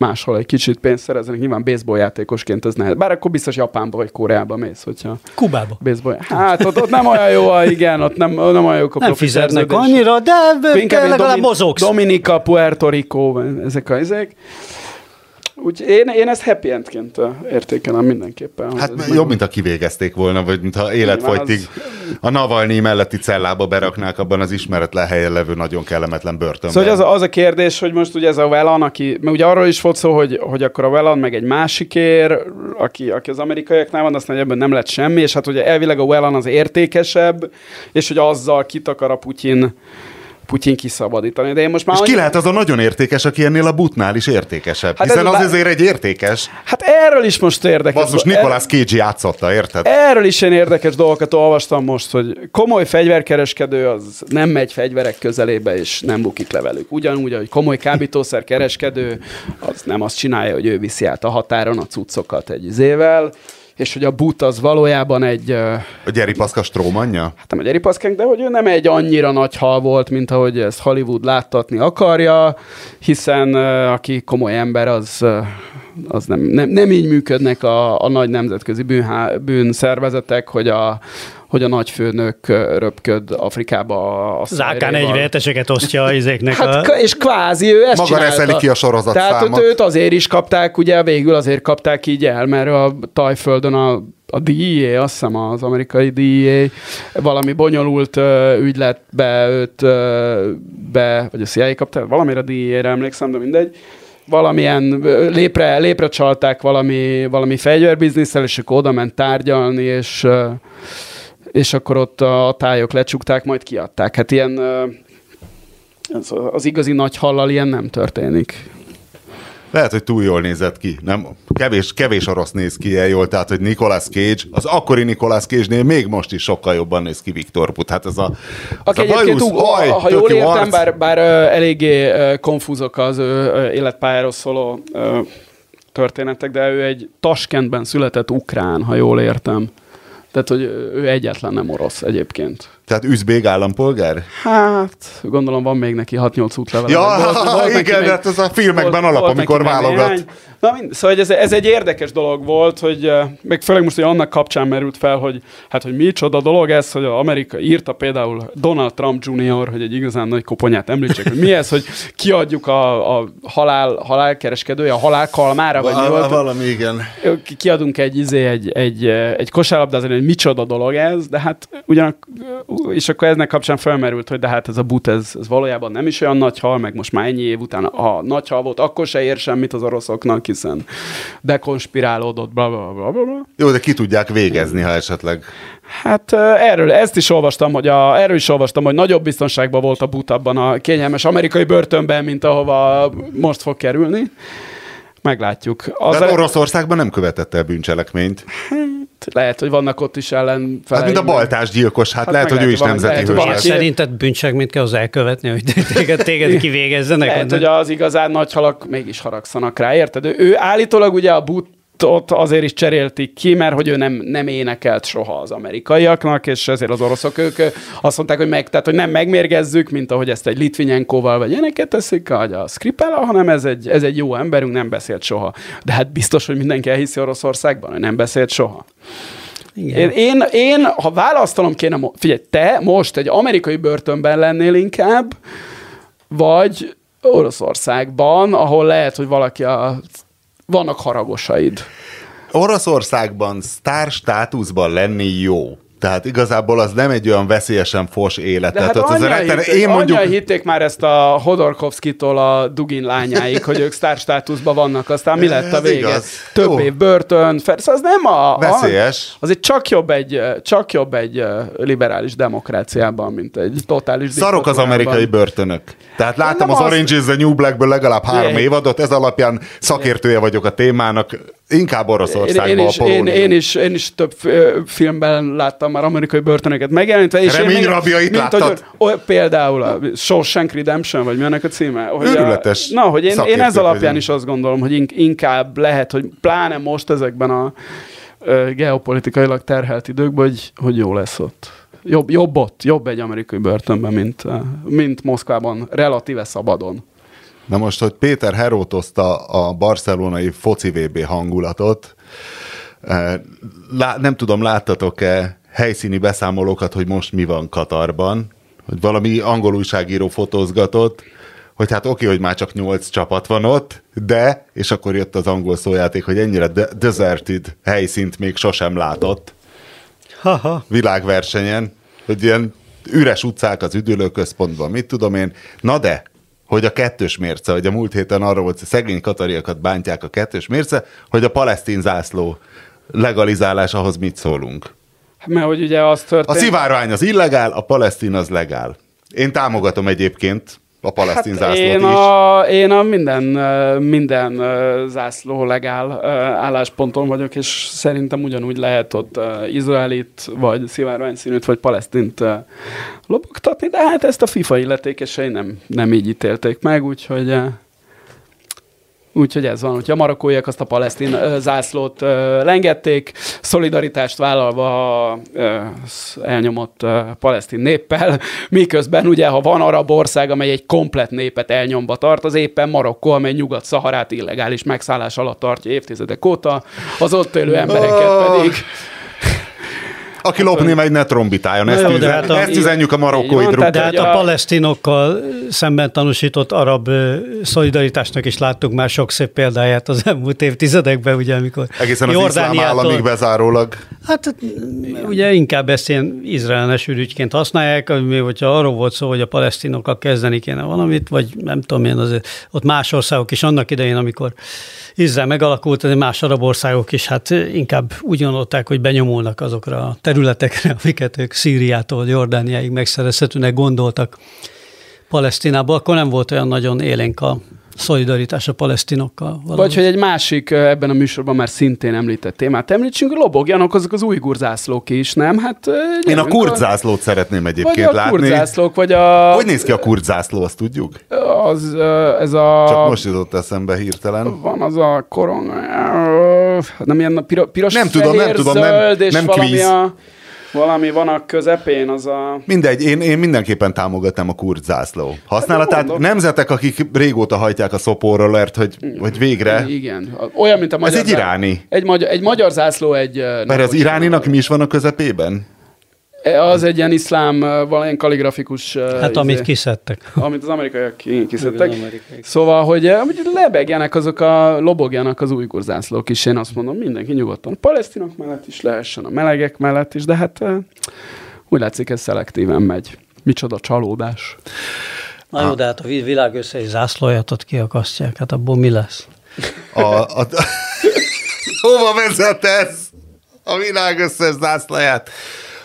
máshol egy kicsit pénzt szereznek, nyilván baseball játékosként ez nehéz. Bár akkor biztos Japánba vagy Koreába mész, hogyha Kubába. baseball. Hát ott, ott nem olyan jó, a- igen, ott nem, nem olyan jó a Nem fizetnek szerződés. annyira, de ilyen legalább Domin- mozogsz. Dominika, Puerto Rico, ezek a ezek. Úgyhogy én, én ezt happy endként értékelem mindenképpen. Hát jobb, meg- mint ha kivégezték volna, vagy mintha életfogytig. az- a Navalnyi melletti cellába beraknák abban az ismeretlen helyen levő nagyon kellemetlen börtönben. Szóval az, a- az a kérdés, hogy most ugye ez a Velan, aki, mert ugye arról is volt szó, hogy, hogy akkor a Velan meg egy másikér, aki, aki az amerikaiaknál van, aztán ebben nem lett semmi, és hát ugye elvileg a Velan az értékesebb, és hogy azzal kit akar a Putyin, Putyin kiszabadítani. De én most már És ki annyi- lehet az a nagyon értékes, aki ennél a butnál is értékesebb? Hát Hiszen ez az lá- azért egy értékes. Hát erről is most érdekes. Basszus, Nicolas Cage játszotta, érted? Erről is én érdekes dolgokat olvastam most, hogy komoly fegyverkereskedő az nem megy fegyverek közelébe, és nem bukik le velük. Ugyanúgy, hogy komoly kábítószer kereskedő, az nem azt csinálja, hogy ő viszi át a határon a cuccokat egy izével, és hogy a but az valójában egy, A Gyeri Paszka strómanja? hát nem egy eripaszkenk, de hogy ő nem egy annyira nagy hal volt, mint ahogy ezt Hollywood láttatni akarja, hiszen aki komoly ember, az, az nem, nem, nem így működnek a, a nagy nemzetközi bűnhá, bűnszervezetek, hogy a, hogy a nagyfőnök röpköd Afrikába a Az szájréval. AK-47-eseket osztja a izéknek. Hát, a... és kvázi ő ezt Maga csinálta. reszeli ki a sorozat Tehát számot. őt, azért is kapták, ugye végül azért kapták így el, mert a Tajföldön a a DEA, azt hiszem az amerikai DEA, valami bonyolult uh, ügyletbe őt uh, be, vagy a CIA kapta, valamire a DEA-re emlékszem, de mindegy, valamilyen lépre, lépre csalták valami, valami fegyverbizniszel, és akkor oda ment tárgyalni, és, uh, és akkor ott a tájok lecsukták, majd kiadták. Hát ilyen az, az igazi nagy hallal ilyen nem történik. Lehet, hogy túl jól nézett ki. Nem, kevés, kevés orosz néz ki ilyen jól, tehát, hogy Nicolas Cage, az akkori Nicolas Cage-nél még most is sokkal jobban néz ki Viktor Put. Hát ez a, Aki a egyébként, bajusz, ú, haj, ha jól jó értem, arc. bár, bár eléggé konfúzok az ő életpályáról szóló történetek, de ő egy Taskentben született ukrán, ha jól értem. Tehát, hogy ő egyetlen nem orosz egyébként. Tehát üzbég állampolgár? Hát, gondolom van még neki 6-8 útlevele. Ja, Volt- volt igen, még- hát ez a filmekben volt- alap, volt amikor válogat. néhány. Na, mind, szóval ez, ez, egy érdekes dolog volt, hogy eh, meg főleg most, hogy annak kapcsán merült fel, hogy hát, hogy micsoda dolog ez, hogy Amerika írta például Donald Trump Jr., hogy egy igazán nagy koponyát említsek, hogy mi ez, hogy kiadjuk a, a halál, halálkereskedője, a halál kalmára, vagy mi volt? Valami, igen. ki- kiadunk egy, izé, egy, egy, egy kosárlabdázat, hogy micsoda dolog ez, de hát ugyanak, és akkor eznek kapcsán felmerült, hogy de hát ez a but, ez, ez valójában nem is olyan nagy hal, meg most már ennyi év után, ha nagy hal volt, akkor se ér semmit az oroszoknak, hiszen dekonspirálódott, bla, bla, bla, bla. Jó, de ki tudják végezni, ha esetleg. Hát erről, ezt is olvastam, hogy a, erről is olvastam, hogy nagyobb biztonságban volt a but abban a kényelmes amerikai börtönben, mint ahova most fog kerülni. Meglátjuk. Az De hát Oroszországban nem követett el bűncselekményt. Lehet, hogy vannak ott is ellen Hát mint a baltás gyilkos, hát, Hát lehet, hogy ő is nemzeti hős lehet, lesz. hogy Szerinted bűncselekményt kell az elkövetni, hogy téged, téged kivégezzenek? Lehet, hogy az igazán nagy halak mégis haragszanak rá, érted? Ő, ő állítólag ugye a butot azért is cserélték ki, mert hogy ő nem, nem énekelt soha az amerikaiaknak, és ezért az oroszok ők azt mondták, hogy, meg, tehát, hogy nem megmérgezzük, mint ahogy ezt egy Litvinenkoval vagy ilyeneket teszik, vagy a Skripala, hanem ez egy, ez egy jó emberünk, nem beszélt soha. De hát biztos, hogy mindenki elhiszi Oroszországban, hogy nem beszélt soha. Igen. Én, én, én, ha választanom kéne, figyelj, te most egy amerikai börtönben lennél inkább, vagy Oroszországban, ahol lehet, hogy valaki a... vannak haragosaid. Oroszországban sztár státuszban lenni jó. Tehát igazából az nem egy olyan veszélyesen fos élet. De hát Tehát az annyian, retten- hitték, én mondjuk, hitték már ezt a Hodorkovszkitól a Dugin lányáig, hogy ők sztár státuszban vannak, aztán mi lett a vége? igaz. Több Jó. év börtön, fel, szóval az nem a... Veszélyes. Azért csak jobb egy, csak jobb egy liberális demokráciában, mint egy totális Szarok az amerikai börtönök. Tehát láttam az az- Orange is the New Blackből legalább három Igen. évadot, ez alapján szakértője vagyok a témának, inkább Én, Oroszországban én, is, a én, én, is, én is több filmben láttam már amerikai börtönöket megjelenítve. És én Remény még- rabjait mint láttad? Hogy, például a Shawshank Redemption, vagy mi ennek a címe? Hogy Őrületes A, na, hogy én, én ez alapján is azt gondolom, hogy ink- inkább lehet, hogy pláne most ezekben a geopolitikailag terhelt időkben, hogy, hogy jó lesz ott. Jobb, jobb ott, jobb egy amerikai börtönben, mint, mint Moszkvában, relatíve szabadon. Na most, hogy Péter herótozta a barcelonai foci VB hangulatot, eh, lá, nem tudom, láttatok-e helyszíni beszámolókat, hogy most mi van Katarban, hogy valami angol újságíró fotózgatott, hogy hát oké, hogy már csak nyolc csapat van ott, de, és akkor jött az angol szójáték, hogy ennyire de- deserted helyszínt még sosem látott Ha-ha. világversenyen. hogy ilyen üres utcák az üdülőközpontban, mit tudom én. Na de, hogy a kettős mérce, hogy a múlt héten arra volt, hogy szegény katariakat bántják a kettős mérce, hogy a palesztin zászló legalizálás, ahhoz mit szólunk? Mert hogy ugye az történt... A szivárvány az illegál, a palesztin az legál. Én támogatom egyébként a palesztin hát zászlót én is. A, én a minden, minden zászló legál állásponton vagyok, és szerintem ugyanúgy lehet ott izraelit, vagy szivárvány színűt, vagy palesztint lobogtatni, de hát ezt a FIFA illetékesei nem, nem így ítélték meg, úgyhogy Úgyhogy ez van, hogyha a marokkóiak azt a palesztin zászlót ö, lengették, szolidaritást vállalva ö, elnyomott ö, palesztin néppel, miközben ugye, ha van arab ország, amely egy komplet népet elnyomba tart, az éppen Marokkó, amely Nyugat-Szaharát illegális megszállás alatt tartja évtizedek óta, az ott élő embereket pedig aki lopni megy, ne trombitáljon. Ezt, jó, üzen, hát a- ezt üzenjük a marokkói Így van, druk. tehát- De hát a palesztinokkal szemben tanúsított arab szolidaritásnak is láttuk már sok szép példáját az elmúlt évtizedekben, ugye, amikor Egészen az iszlám államig bezárólag. Hát ugye inkább ezt ilyen izraelnes ürügyként használják, ami, hogyha arról volt szó, hogy a palesztinokkal kezdeni kéne valamit, vagy nem tudom én, azért ott más országok is annak idején, amikor Izrael megalakult, más arab országok is hát inkább úgy gondolták, hogy benyomulnak azokra a területekre, amiket ők Szíriától Jordániáig megszerezhetőnek gondoltak Palesztinából, akkor nem volt olyan nagyon élénk a szolidaritás a palesztinokkal. valahogy. Vagy hogy egy másik ebben a műsorban már szintén említett témát említsünk, lobogjanak azok az új zászlók is, nem? Hát, Én a gyerünk, kurzászlót szeretném Vagy egyébként a látni. kurzászlók, vagy a... Hogy néz ki a kurzászló, azt tudjuk? Az, ez a... Csak most jutott eszembe hirtelen. Van az a koron... Nem ilyen piro, piros, Nem tudom, nem tudom, nem- nem valami, kvíz. a, valami van a közepén, az a... Mindegy, én, én mindenképpen támogatnám a kurd zászló használatát. mondom. Nemzetek, akik régóta hajtják a szopórollert, hogy, hogy végre. Igen. Olyan, mint a magyar... egy zá- iráni. Egy magyar, egy magyar zászló, egy... Mert az iráninak mi is van a közepében? Az egy ilyen iszlám, ö, valamilyen kaligrafikus... ö, Hát amit izé, kiszedtek. Amit az amerikaiak ki- kiszedtek. Az. Szóval, hogy, hogy lebegjenek azok a, lobogjanak az újgur zászlók is, én azt mondom, mindenki nyugodtan. A palesztinok mellett is lehessen, a melegek mellett is, de hát úgy látszik, ez szelektíven megy. Micsoda csalódás. Na jó, de hát a vi- világ összes zászlóját ott kiakasztják, hát abból mi lesz? A, a, hova vezet ez? A világ összes zászlaját.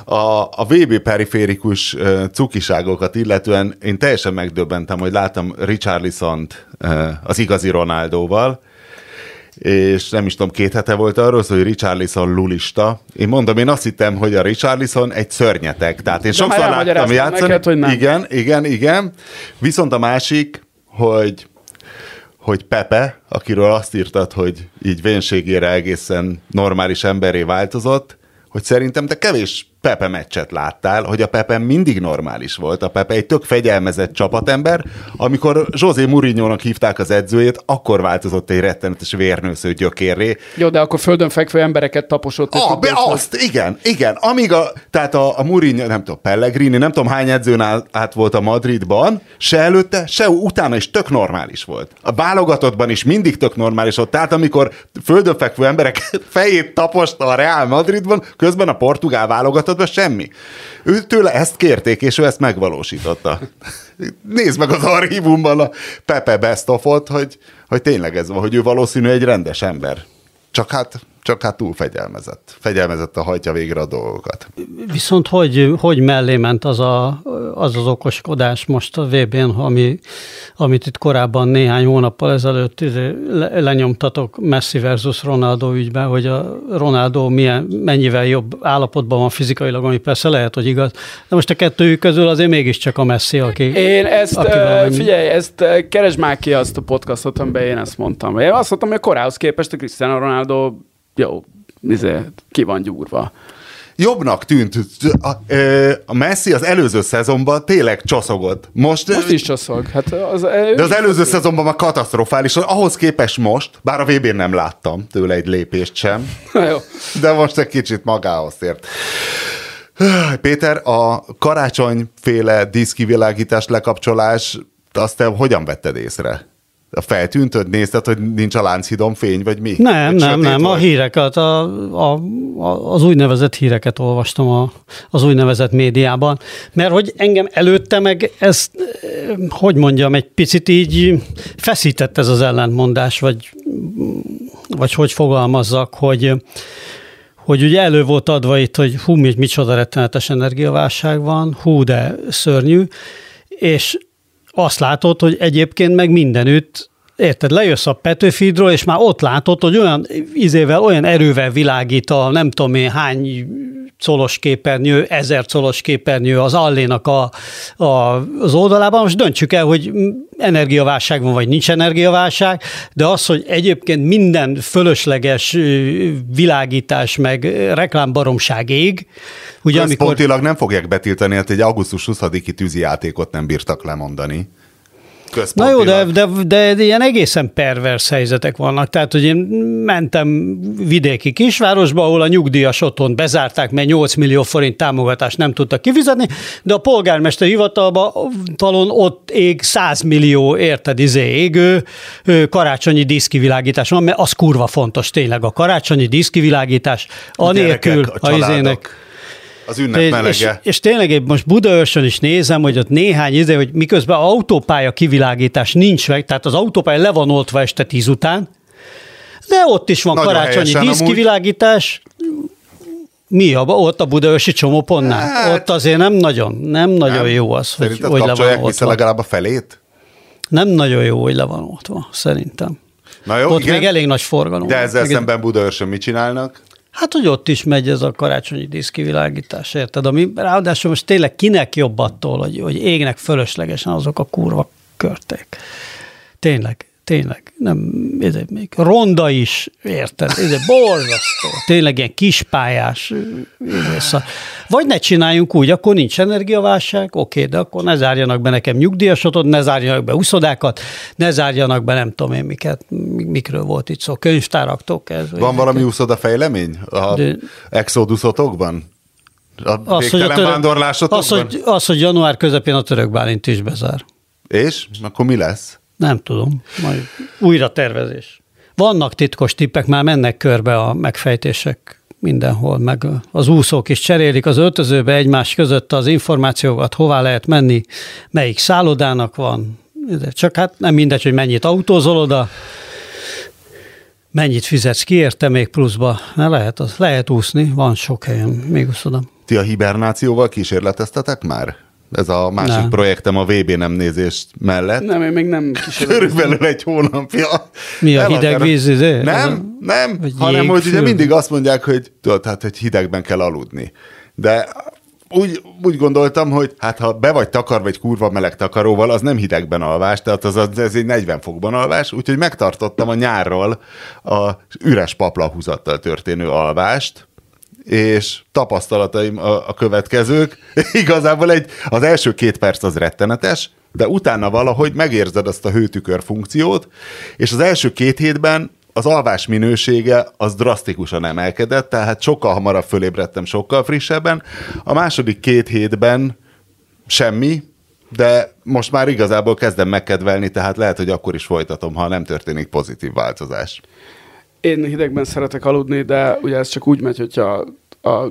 A, a VB periférikus cukiságokat illetően én teljesen megdöbbentem, hogy láttam Richarlisont az igazi Ronaldóval, és nem is tudom, két hete volt arról szó, hogy Richarlison lulista. Én mondom, én azt hittem, hogy a Richarlison egy szörnyetek. Tehát én De sokszor láttam játszani. neked, hogy nem. Igen, igen, igen. Viszont a másik, hogy hogy Pepe, akiről azt írtad, hogy így vénségére egészen normális emberé változott, hogy szerintem te kevés Pepe meccset láttál, hogy a Pepe mindig normális volt. A Pepe egy tök fegyelmezett csapatember. Amikor José Mourinho-nak hívták az edzőjét, akkor változott egy rettenetes vérnősző gyökérré. Jó, de akkor földön fekvő embereket taposott. Ah, be azt, igen, igen. Amíg a, tehát a, a Mourinho, nem tudom, Pellegrini, nem tudom hány edzőn át, volt a Madridban, se előtte, se utána is tök normális volt. A válogatottban is mindig tök normális volt. Tehát amikor földön fekvő emberek fejét taposta a Real Madridban, közben a portugál válogatottban semmi. Ő tőle ezt kérték, és ő ezt megvalósította. Nézd meg az archívumban a Pepe Best of-ot, hogy, hogy tényleg ez van, hogy ő valószínű egy rendes ember. Csak hát, csak hát túl fegyelmezett. Fegyelmezett a hajtja végre a dolgokat. Viszont hogy, hogy mellé ment az, a, az az okoskodás most a VB-n, ami, amit itt korábban néhány hónappal ezelőtt izé le, lenyomtatok Messi versus Ronaldo ügyben, hogy a Ronaldo milyen, mennyivel jobb állapotban van fizikailag, ami persze lehet, hogy igaz. De most a kettőjük közül azért mégiscsak a Messi, aki... Én ezt, aki valami- figyelj, ezt keresd már ki azt a podcastot, amiben én ezt mondtam. Én azt mondtam, hogy a korához képest a Cristiano Ronaldo jó, izé, ki van gyúrva. Jobbnak tűnt. A, a Messi az előző szezonban tényleg csoszogott. Most, Most is csoszog. Hát az, de az előző szezonban már katasztrofális. Ahhoz képest most, bár a vb n nem láttam tőle egy lépést sem, jó. de most egy kicsit magához tért. Péter, a karácsonyféle diszkivilágítás lekapcsolás, azt te hogyan vetted észre? A feltűnt, hogy nézted, hogy nincs a Lánchidon fény, vagy mi? Nem, Vagy nem, nem, a volt? híreket, a, a, a, az úgynevezett híreket olvastam a, az úgynevezett médiában, mert hogy engem előtte meg ez, eh, hogy mondjam, egy picit így feszített ez az ellentmondás, vagy, vagy hogy fogalmazzak, hogy, hogy ugye elő volt adva itt, hogy hú, mi- micsoda rettenetes energiaválság van, hú, de szörnyű, és azt látod, hogy egyébként meg mindenütt Érted, lejössz a Petőfidról, és már ott látod, hogy olyan izével, olyan erővel világít a nem tudom én hány colos képernyő, ezer colos képernyő az allénak a, a, az oldalában. Most döntsük el, hogy energiaválság van, vagy nincs energiaválság, de az, hogy egyébként minden fölösleges világítás, meg reklámbaromság ég, ugye amikor... Nem fogják betiltani, hát egy augusztus 20-i tűzijátékot nem bírtak lemondani. Na jó, de, Központilag. de, de ilyen egészen pervers helyzetek vannak. Tehát, hogy én mentem vidéki kisvárosba, ahol a nyugdíjas otthon bezárták, mert 8 millió forint támogatást nem tudtak kifizetni, de a polgármester hivatalban talon ott ég 100 millió, érted, izé égő karácsonyi díszkivilágítás van, mert az kurva fontos tényleg a karácsonyi díszkivilágítás, anélkül gyerekek, a a izének. Az ünnep És, melege. és tényleg én most Budaörsön is nézem, hogy ott néhány ide, hogy miközben autópálya kivilágítás nincs meg, tehát az autópálya le van oltva este tíz után, de ott is van Nagyon karácsonyi helyesen amúgy. díszkivilágítás. Mi a, ott a Budaörsi csomópontnál? Hát- ott azért nem nagyon, nem nagyon jó az, hogy, hogy le van oltva. legalább a felét? Nem nagyon jó, hogy le van oltva, szerintem. Na jó, ott igen. még elég nagy forgalom. De van. ezzel Meg- szemben Budaörsön mit csinálnak? Hát, hogy ott is megy ez a karácsonyi díszkivilágítás, érted? Ami ráadásul most tényleg kinek jobb attól, hogy, hogy égnek fölöslegesen azok a kurva körték. Tényleg, tényleg. Nem, ez még ronda is, érted? Ez borzasztó. Tényleg ilyen kispályás. Vagy ne csináljunk úgy, akkor nincs energiaválság, oké, de akkor ne zárjanak be nekem nyugdíjasot, ne zárjanak be uszodákat, ne zárjanak be nem tudom én miket, mikről volt itt szó, könyvtáraktól kezdve. Van valami úszoda fejlemény a De- exodusotokban? A Az, hogy, a török, az, hogy, az, hogy január közepén a török Bálint is bezár. És? Akkor mi lesz? Nem tudom, majd újra tervezés. Vannak titkos tippek, már mennek körbe a megfejtések mindenhol, meg az úszók is cserélik az öltözőbe egymás között az információkat, hová lehet menni, melyik szállodának van. Csak hát nem mindegy, hogy mennyit autózol oda, mennyit fizetsz ki érte még pluszba. Ne lehet, az, lehet úszni, van sok helyen, még úszodom. Ti a hibernációval kísérleteztetek már? Ez a másik Nem. projektem a VB nem nézést mellett. Nem, én még nem. Körülbelül egy hónapja. Mi a El hideg akarom- víz, izé? Ez Nem, nem, vagy hanem hogy ugye jégfül? mindig azt mondják, hogy tudod, hát, hogy hidegben kell aludni. De úgy, úgy gondoltam, hogy hát ha be vagy takarva egy kurva meleg takaróval, az nem hidegben alvás, tehát az, az ez egy 40 fokban alvás, úgyhogy megtartottam a nyárról a üres paplahúzattal történő alvást, és tapasztalataim a, a következők. Igazából egy, az első két perc az rettenetes, de utána valahogy megérzed azt a hőtükör funkciót, és az első két hétben az alvás minősége az drasztikusan emelkedett, tehát sokkal hamarabb fölébredtem, sokkal frissebben. A második két hétben semmi, de most már igazából kezdem megkedvelni, tehát lehet, hogy akkor is folytatom, ha nem történik pozitív változás. Én hidegben szeretek aludni, de ugye ez csak úgy megy, hogyha a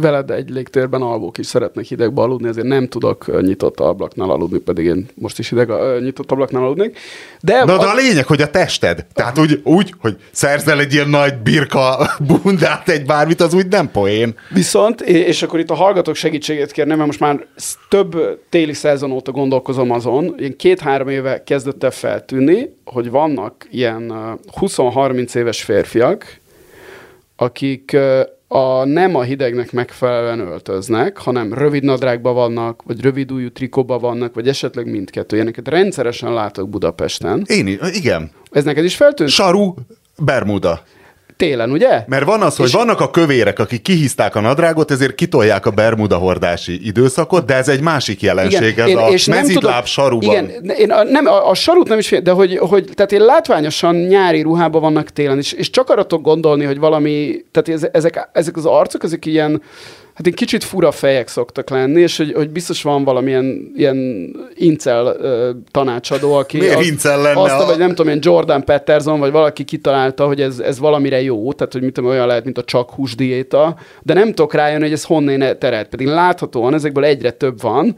veled egy légtérben alvók is szeretnek hidegbe aludni, ezért nem tudok nyitott ablaknál aludni, pedig én most is hideg nyitott ablaknál aludnék. De, Na, de a lényeg, hogy a tested. Tehát úgy, úgy, hogy szerzel egy ilyen nagy birka bundát, egy bármit, az úgy nem poén. Viszont, és akkor itt a hallgatók segítségét kérném, mert most már több téli szezon óta gondolkozom azon, ilyen két-három éve kezdett el feltűnni, hogy vannak ilyen ö, 20-30 éves férfiak, akik a, nem a hidegnek megfelelően öltöznek, hanem rövid nadrágban vannak, vagy rövid ujjú trikóban vannak, vagy esetleg mindkettő. Ilyeneket rendszeresen látok Budapesten. Én is, igen. Ez neked is feltűnt? Saru, Bermuda. Télen, ugye? Mert van az, hogy És- vannak a kövérek, akik kihiszták a nadrágot, ezért kitolják a Bermuda hordási időszakot, de ez egy másik jelenség, ez a mezitláb saruban. Igen, én a, nem, a, a sarut nem is fél, de hogy, hogy tehát én látványosan nyári ruhában vannak télen, és, és csak arra tudok gondolni, hogy valami, tehát ez- ezek, ezek az arcok, ezek ilyen, hát egy kicsit fura fejek szoktak lenni, és hogy, hogy biztos van valamilyen ilyen incel uh, tanácsadó, aki Miért azt, incel lenne azt, a- vagy nem tudom, ilyen Jordan Peterson, vagy valaki kitalálta, hogy ez, ez valamire jó, tehát hogy mit tudom, olyan lehet, mint a csak hús diéta, de nem tudok rájönni, hogy ez honnan terelt. Pedig láthatóan ezekből egyre több van,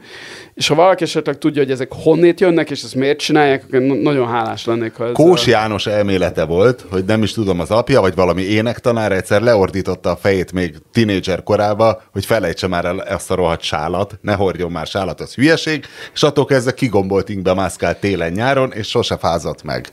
és ha valaki esetleg tudja, hogy ezek honnét jönnek, és ezt miért csinálják, akkor nagyon hálás lennék, ha Kós János elmélete volt, hogy nem is tudom az apja, vagy valami énektanár egyszer leordította a fejét még tinédzser korába, hogy felejtse már el ezt a rohadt sálat, ne hordjon már sálat, az hülyeség, és attól kezdve kigombolt ingbe mászkált télen-nyáron, és sose fázott meg.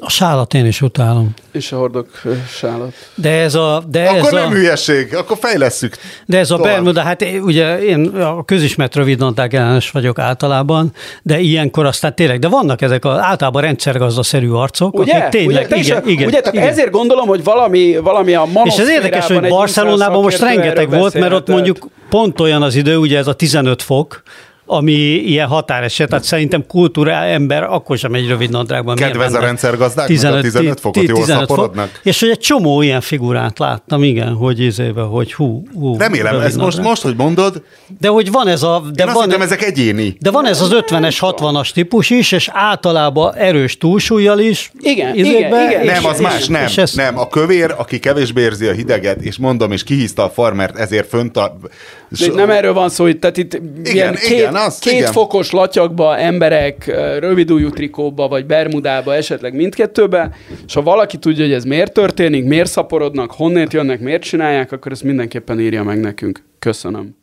A sálat én is utálom. és a hordok sálat. De ez a... De ez Akkor a... nem hülyeség, akkor fejlesszük. De ez a tovább. Bermuda, hát én- ugye én a közismert rövidnadrág ellenes vagyok általában, de ilyenkor aztán tényleg, de vannak ezek az általában rendszergazdaszerű arcok, Ugye? akik tényleg, ugye? Igen, a- igen, ugye? Tehát igen. ezért gondolom, hogy valami, valami a És ez érdekes, hogy Barcelonában most rengeteg volt, mert ott mondjuk pont olyan az idő, ugye ez a 15 fok, ami ilyen határeset, tehát szerintem kultúrál ember akkor sem egy rövid nadrágban. Kedvez a menne? rendszergazdáknak a 15 fokot, jól szaporodnak? És hogy egy csomó ilyen figurát láttam, igen, hogy izébe, hogy hú, hú. Remélem, ez most, most, hogy mondod, De hogy van ez a... De én azt van, hittem, ezek egyéni. de van ez az 50-es, 60-as típus is, és általában erős túlsúlyjal is. Igen, izékbe, igen, igen. és- Nem, az és- más, nem. és ez- Nem, a kövér, aki kevésbé érzi a hideget, és mondom, és kihízta a farmert, ezért fönt a... De nem erről van szó, hogy tehát itt igen, ilyen két, igen, az, két igen. fokos latyakba emberek rövidújú trikóba, vagy bermudába, esetleg mindkettőbe, és ha valaki tudja, hogy ez miért történik, miért szaporodnak, honnét jönnek, miért csinálják, akkor ezt mindenképpen írja meg nekünk. Köszönöm.